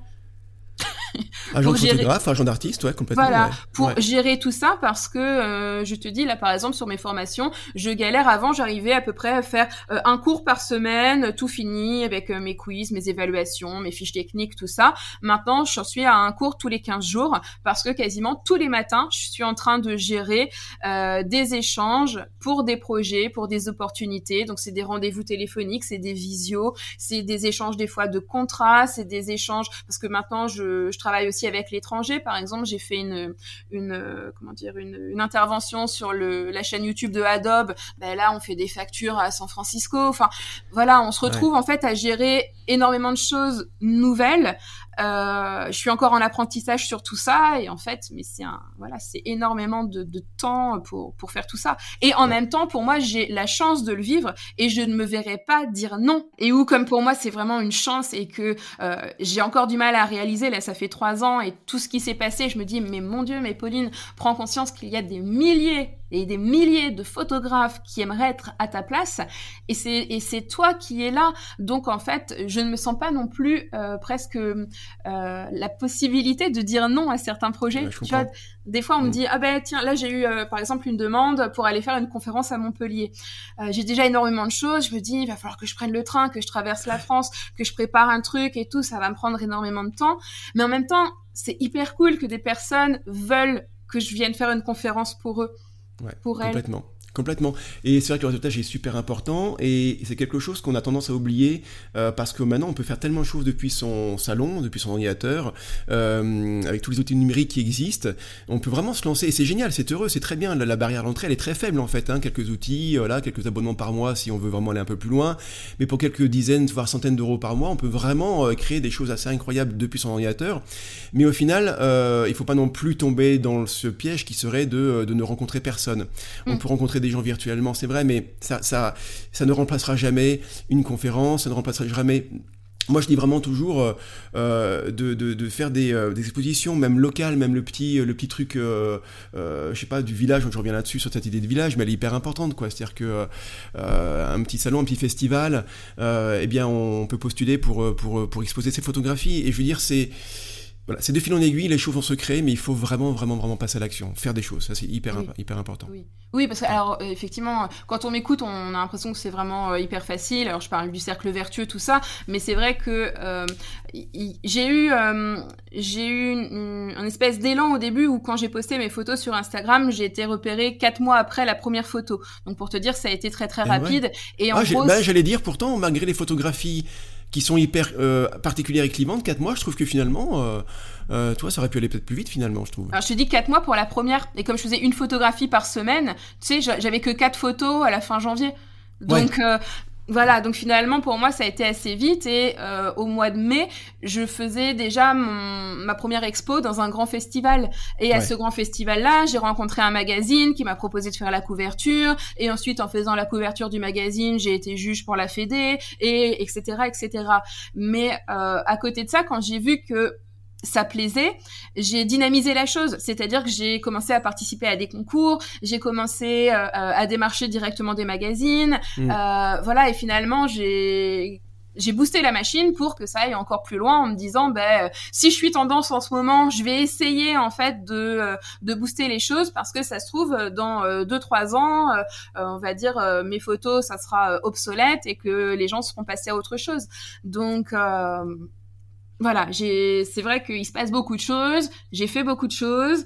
Agent de photographe, agent d'artiste, ouais, complètement.
Voilà, pour gérer tout ça parce que euh, je te dis là par exemple sur mes formations, je galère avant, j'arrivais à peu près à faire euh, un cours par semaine, tout fini avec euh, mes quiz, mes évaluations, mes fiches techniques, tout ça. Maintenant, je suis à un cours tous les 15 jours parce que quasiment tous les matins, je suis en train de gérer des échanges pour des projets, pour des opportunités. Donc c'est des rendez-vous téléphoniques, c'est des visios, c'est des échanges des fois de contrats, c'est des échanges parce que maintenant je, je travaille aussi avec l'étranger. Par exemple, j'ai fait une, une comment dire, une, intervention sur le, la chaîne YouTube de Adobe. Ben là, on fait des factures à San Francisco. Enfin, voilà, on se retrouve en fait à gérer énormément de choses nouvelles euh, je suis encore en apprentissage sur tout ça et en fait, mais c'est un voilà, c'est énormément de, de, temps pour pour faire tout ça. Et en même temps, pour moi, j'ai la chance de le vivre et je ne me verrai pas dire non. Et où comme pour moi, c'est vraiment une chance et que euh, j'ai encore du mal à réaliser. Là, ça fait trois ans et tout ce qui s'est passé, je me dis mais mon Dieu, mais Pauline, prends conscience qu'il y a des milliers et des milliers de photographes qui aimeraient être à ta place et c'est et c'est toi qui es là donc en fait je ne me sens pas non plus euh, presque euh, la possibilité de dire non à certains projets tu vois. des fois on me mm. dit ah ben tiens là j'ai eu euh, par exemple une demande pour aller faire une conférence à Montpellier. J'ai déjà énormément de choses. Je me dis il va falloir que je prenne le train que je traverse la France que je prépare un truc et tout. Ça va me prendre énormément de temps. Mais en même temps c'est hyper cool que des personnes veulent que je vienne faire une conférence pour eux
Ouais, complètement. Complètement. Et c'est vrai que le résultat est super important et c'est quelque chose qu'on a tendance à oublier euh, parce que maintenant on peut faire tellement de choses depuis son salon, depuis son ordinateur, euh, avec tous les outils numériques qui existent. On peut vraiment se lancer et c'est génial, c'est heureux, c'est très bien. La, barrière d'entrée elle est très faible en fait. Hein, quelques outils, voilà, quelques abonnements par mois si on veut vraiment aller un peu plus loin. Mais pour quelques dizaines voire centaines d'euros par mois, on peut vraiment euh, créer des choses assez incroyables depuis son ordinateur. Mais au final, euh, il faut pas non plus tomber dans ce piège qui serait de, de ne rencontrer personne. On mm. peut rencontrer des gens virtuellement, c'est vrai, mais ça, ça, ça ne remplacera jamais une conférence, ça ne remplacera jamais moi, je dis vraiment toujours euh, euh, de, faire des, euh, des, expositions, même locales, même le petit, le petit truc, je sais pas, du village. Je reviens là-dessus sur cette idée de village, mais elle est hyper importante, quoi. C'est-à-dire que un petit salon, un petit festival, eh bien, on peut postuler pour, pour, pour exposer ses photographies. Et je veux dire, c'est voilà, c'est de fil en aiguille, les choses vont se créer, mais il faut vraiment, vraiment, vraiment passer à l'action, faire des choses. Ça, c'est hyper,
Oui.
hyper important.
Oui. Oui, parce que alors euh, effectivement, quand on m'écoute, on a l'impression que c'est vraiment euh, hyper facile. Alors je parle du cercle vertueux, tout ça, mais c'est vrai que euh, j'ai eu, euh, j'ai eu une, une- un espèce d'élan au début où quand j'ai posté mes photos sur Instagram, j'ai été repérée quatre mois après la première photo. Donc pour te dire, ça a été très très
Eh ouais.
rapide. Et en
Ah,
gros,
bah, j'allais dire pourtant, malgré les photographies qui sont hyper euh, particulières et clivantes, 4 mois, je trouve que finalement, euh, euh, toi, ça aurait pu aller peut-être plus vite finalement, je trouve.
Alors je te dis 4 mois pour la première, et comme je faisais une photographie par semaine, tu sais, j'a- j'avais que 4 photos à la fin janvier. Donc euh, voilà, donc finalement pour moi ça a été assez vite, et euh, au mois de mai, je faisais déjà mon, ma première expo dans un grand festival. Et à
Ouais.
ce grand festival-là, j'ai rencontré un magazine qui m'a proposé de faire la couverture, et ensuite en faisant la couverture du magazine, j'ai été juge pour la Fédé, et etc. etc. Mais euh, à côté de ça, quand j'ai vu que ça plaisait, j'ai dynamisé la chose, c'est-à-dire que j'ai commencé à participer à des concours, j'ai commencé euh, euh, à démarcher directement des magazines,
Mm.
euh, voilà, et finalement j'ai j'ai boosté la machine pour que ça aille encore plus loin en me disant ben euh, si je suis tendance en ce moment, je vais essayer en fait de euh, de booster les choses parce que ça se trouve dans deux trois ans, on va dire mes photos ça sera obsolète et que les gens seront passés à autre chose. Donc euh, voilà, j'ai, c'est vrai qu'il se passe beaucoup de choses, j'ai fait beaucoup de choses.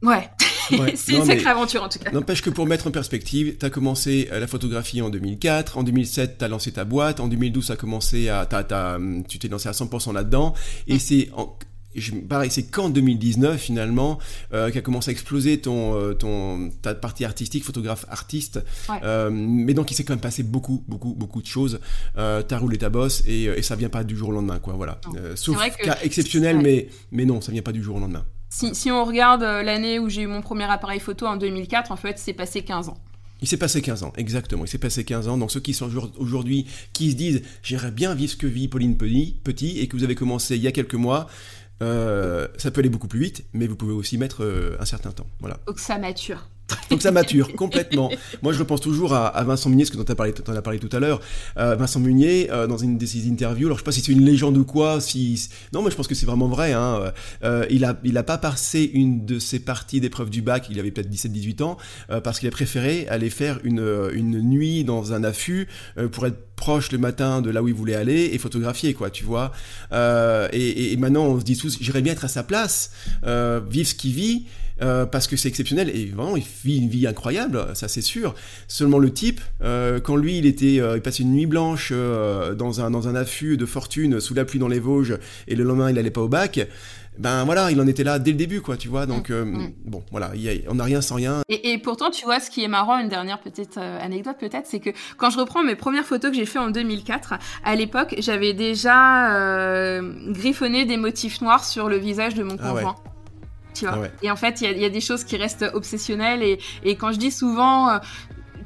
Ouais,
Ouais.
c'est une sacrée aventure en tout cas.
N'empêche que pour mettre en perspective, t'as commencé euh, la photographie en 2004, en 2007 t'as lancé ta boîte, en 2012 t'as commencé à, tu t'es lancé à 100% là-dedans, et
Mm.
c'est je- pareil, c'est qu'en 2019 finalement euh, qu'a commencé à exploser ton, euh, ton ta partie artistique, photographe artiste.
Ouais.
Euh, mais donc il s'est quand même passé beaucoup, beaucoup, beaucoup de choses. Euh, t'as roulé ta bosse et, euh, et ça vient pas du jour au lendemain, quoi. Voilà. Sauf
vrai que-
cas exceptionnel, mais mais non, ça vient pas du jour au lendemain.
Si, si on regarde l'année où j'ai eu mon premier appareil photo en 2004, en fait, c'est passé 15 ans.
Il s'est passé 15 ans, exactement. Il s'est passé 15 ans. Donc ceux qui sont jour- aujourd'hui, qui se disent j'aimerais bien vivre ce que vit Pauline Petit et que vous avez commencé il y a quelques mois, euh, ça peut aller beaucoup plus vite, mais vous pouvez aussi mettre euh, un certain temps. Voilà.
Que ça mature.
Donc ça mature complètement. Moi, je repense toujours à, à Vincent Munier, ce que tu as parlé, t'en as parlé tout à l'heure. Euh, Vincent Munier, euh, dans une de ses interviews, alors je sais pas si c'est une légende ou quoi, si non, mais je pense que c'est vraiment vrai. Hein, euh, il a, il a pas passé une de ses parties d'épreuve du bac. Il avait peut-être 17-18 ans, parce qu'il a préféré aller faire une, une nuit dans un affût pour être proche le matin de là où il voulait aller et photographier quoi tu vois. Euh, et, et- maintenant on se dit tous j'irais bien être à sa place euh, vivre ce qu'il vit euh, parce que c'est exceptionnel et vraiment il vit une vie incroyable ça c'est sûr. Seulement le type quand lui il était il passait une nuit blanche dans un dans un affût de fortune sous la pluie dans les Vosges et le lendemain il allait pas au bac ben voilà il en était là dès le début quoi tu vois donc euh,
mm.
bon voilà il y a- on n'a rien sans rien
Et, et pourtant, tu vois, ce qui est marrant, une dernière petite euh, anecdote peut-être, c'est que quand je reprends mes premières photos que j'ai fait en 2004, à l'époque, j'avais déjà euh, griffonné des motifs noirs sur le visage de mon
Ah ouais.
conjoint. Tu vois.
Ah ouais.
Et en fait, il y a- il y, a des choses qui restent obsessionnelles. Et, et quand je dis souvent, euh,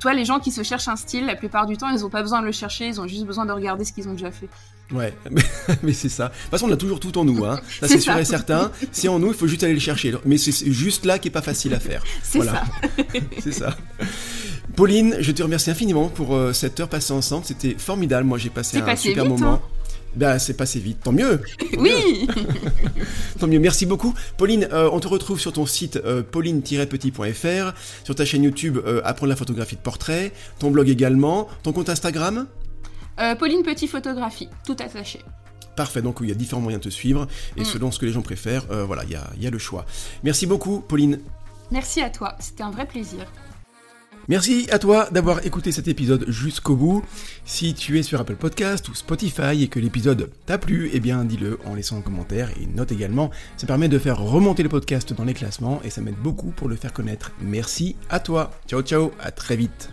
toi, les gens qui se cherchent un style, la plupart du temps, ils n'ont pas besoin de le chercher, ils ont juste besoin de regarder ce qu'ils ont déjà fait.
Ouais, mais, mais c'est ça. De toute façon, on a toujours tout en nous, hein. Ça,
C'est
sûr et certain. C'est en nous, il faut juste aller le chercher. Mais c'est juste là qui est pas facile à faire.
C'est
Voilà.
ça.
C'est ça. Pauline, je te remercie infiniment pour euh, cette heure passée ensemble. C'était formidable. Moi, j'ai passé un
passé
super
vite,
moment.
hein.
Ben, c'est passé vite. Tant mieux. Tant
Oui
mieux. Tant mieux. Merci beaucoup. Pauline, euh, on te retrouve sur ton site euh, pauline-petit.fr, sur ta chaîne YouTube euh, Apprendre la photographie de portrait, ton blog également, ton compte Instagram?
Euh, Pauline Petit Photographie, tout attaché.
Parfait, donc il y a différents moyens de te suivre, et
Mm.
selon ce que les gens préfèrent, euh, voilà, il y a, y a le choix. Merci beaucoup, Pauline.
Merci à toi, c'était un vrai plaisir.
Merci à toi d'avoir écouté cet épisode jusqu'au bout. Si tu es sur Apple Podcast ou Spotify et que l'épisode t'a plu, eh bien dis-le en laissant un commentaire et une note également. Ça permet de faire remonter le podcast dans les classements et ça m'aide beaucoup pour le faire connaître. Merci à toi. Ciao ciao, à très vite.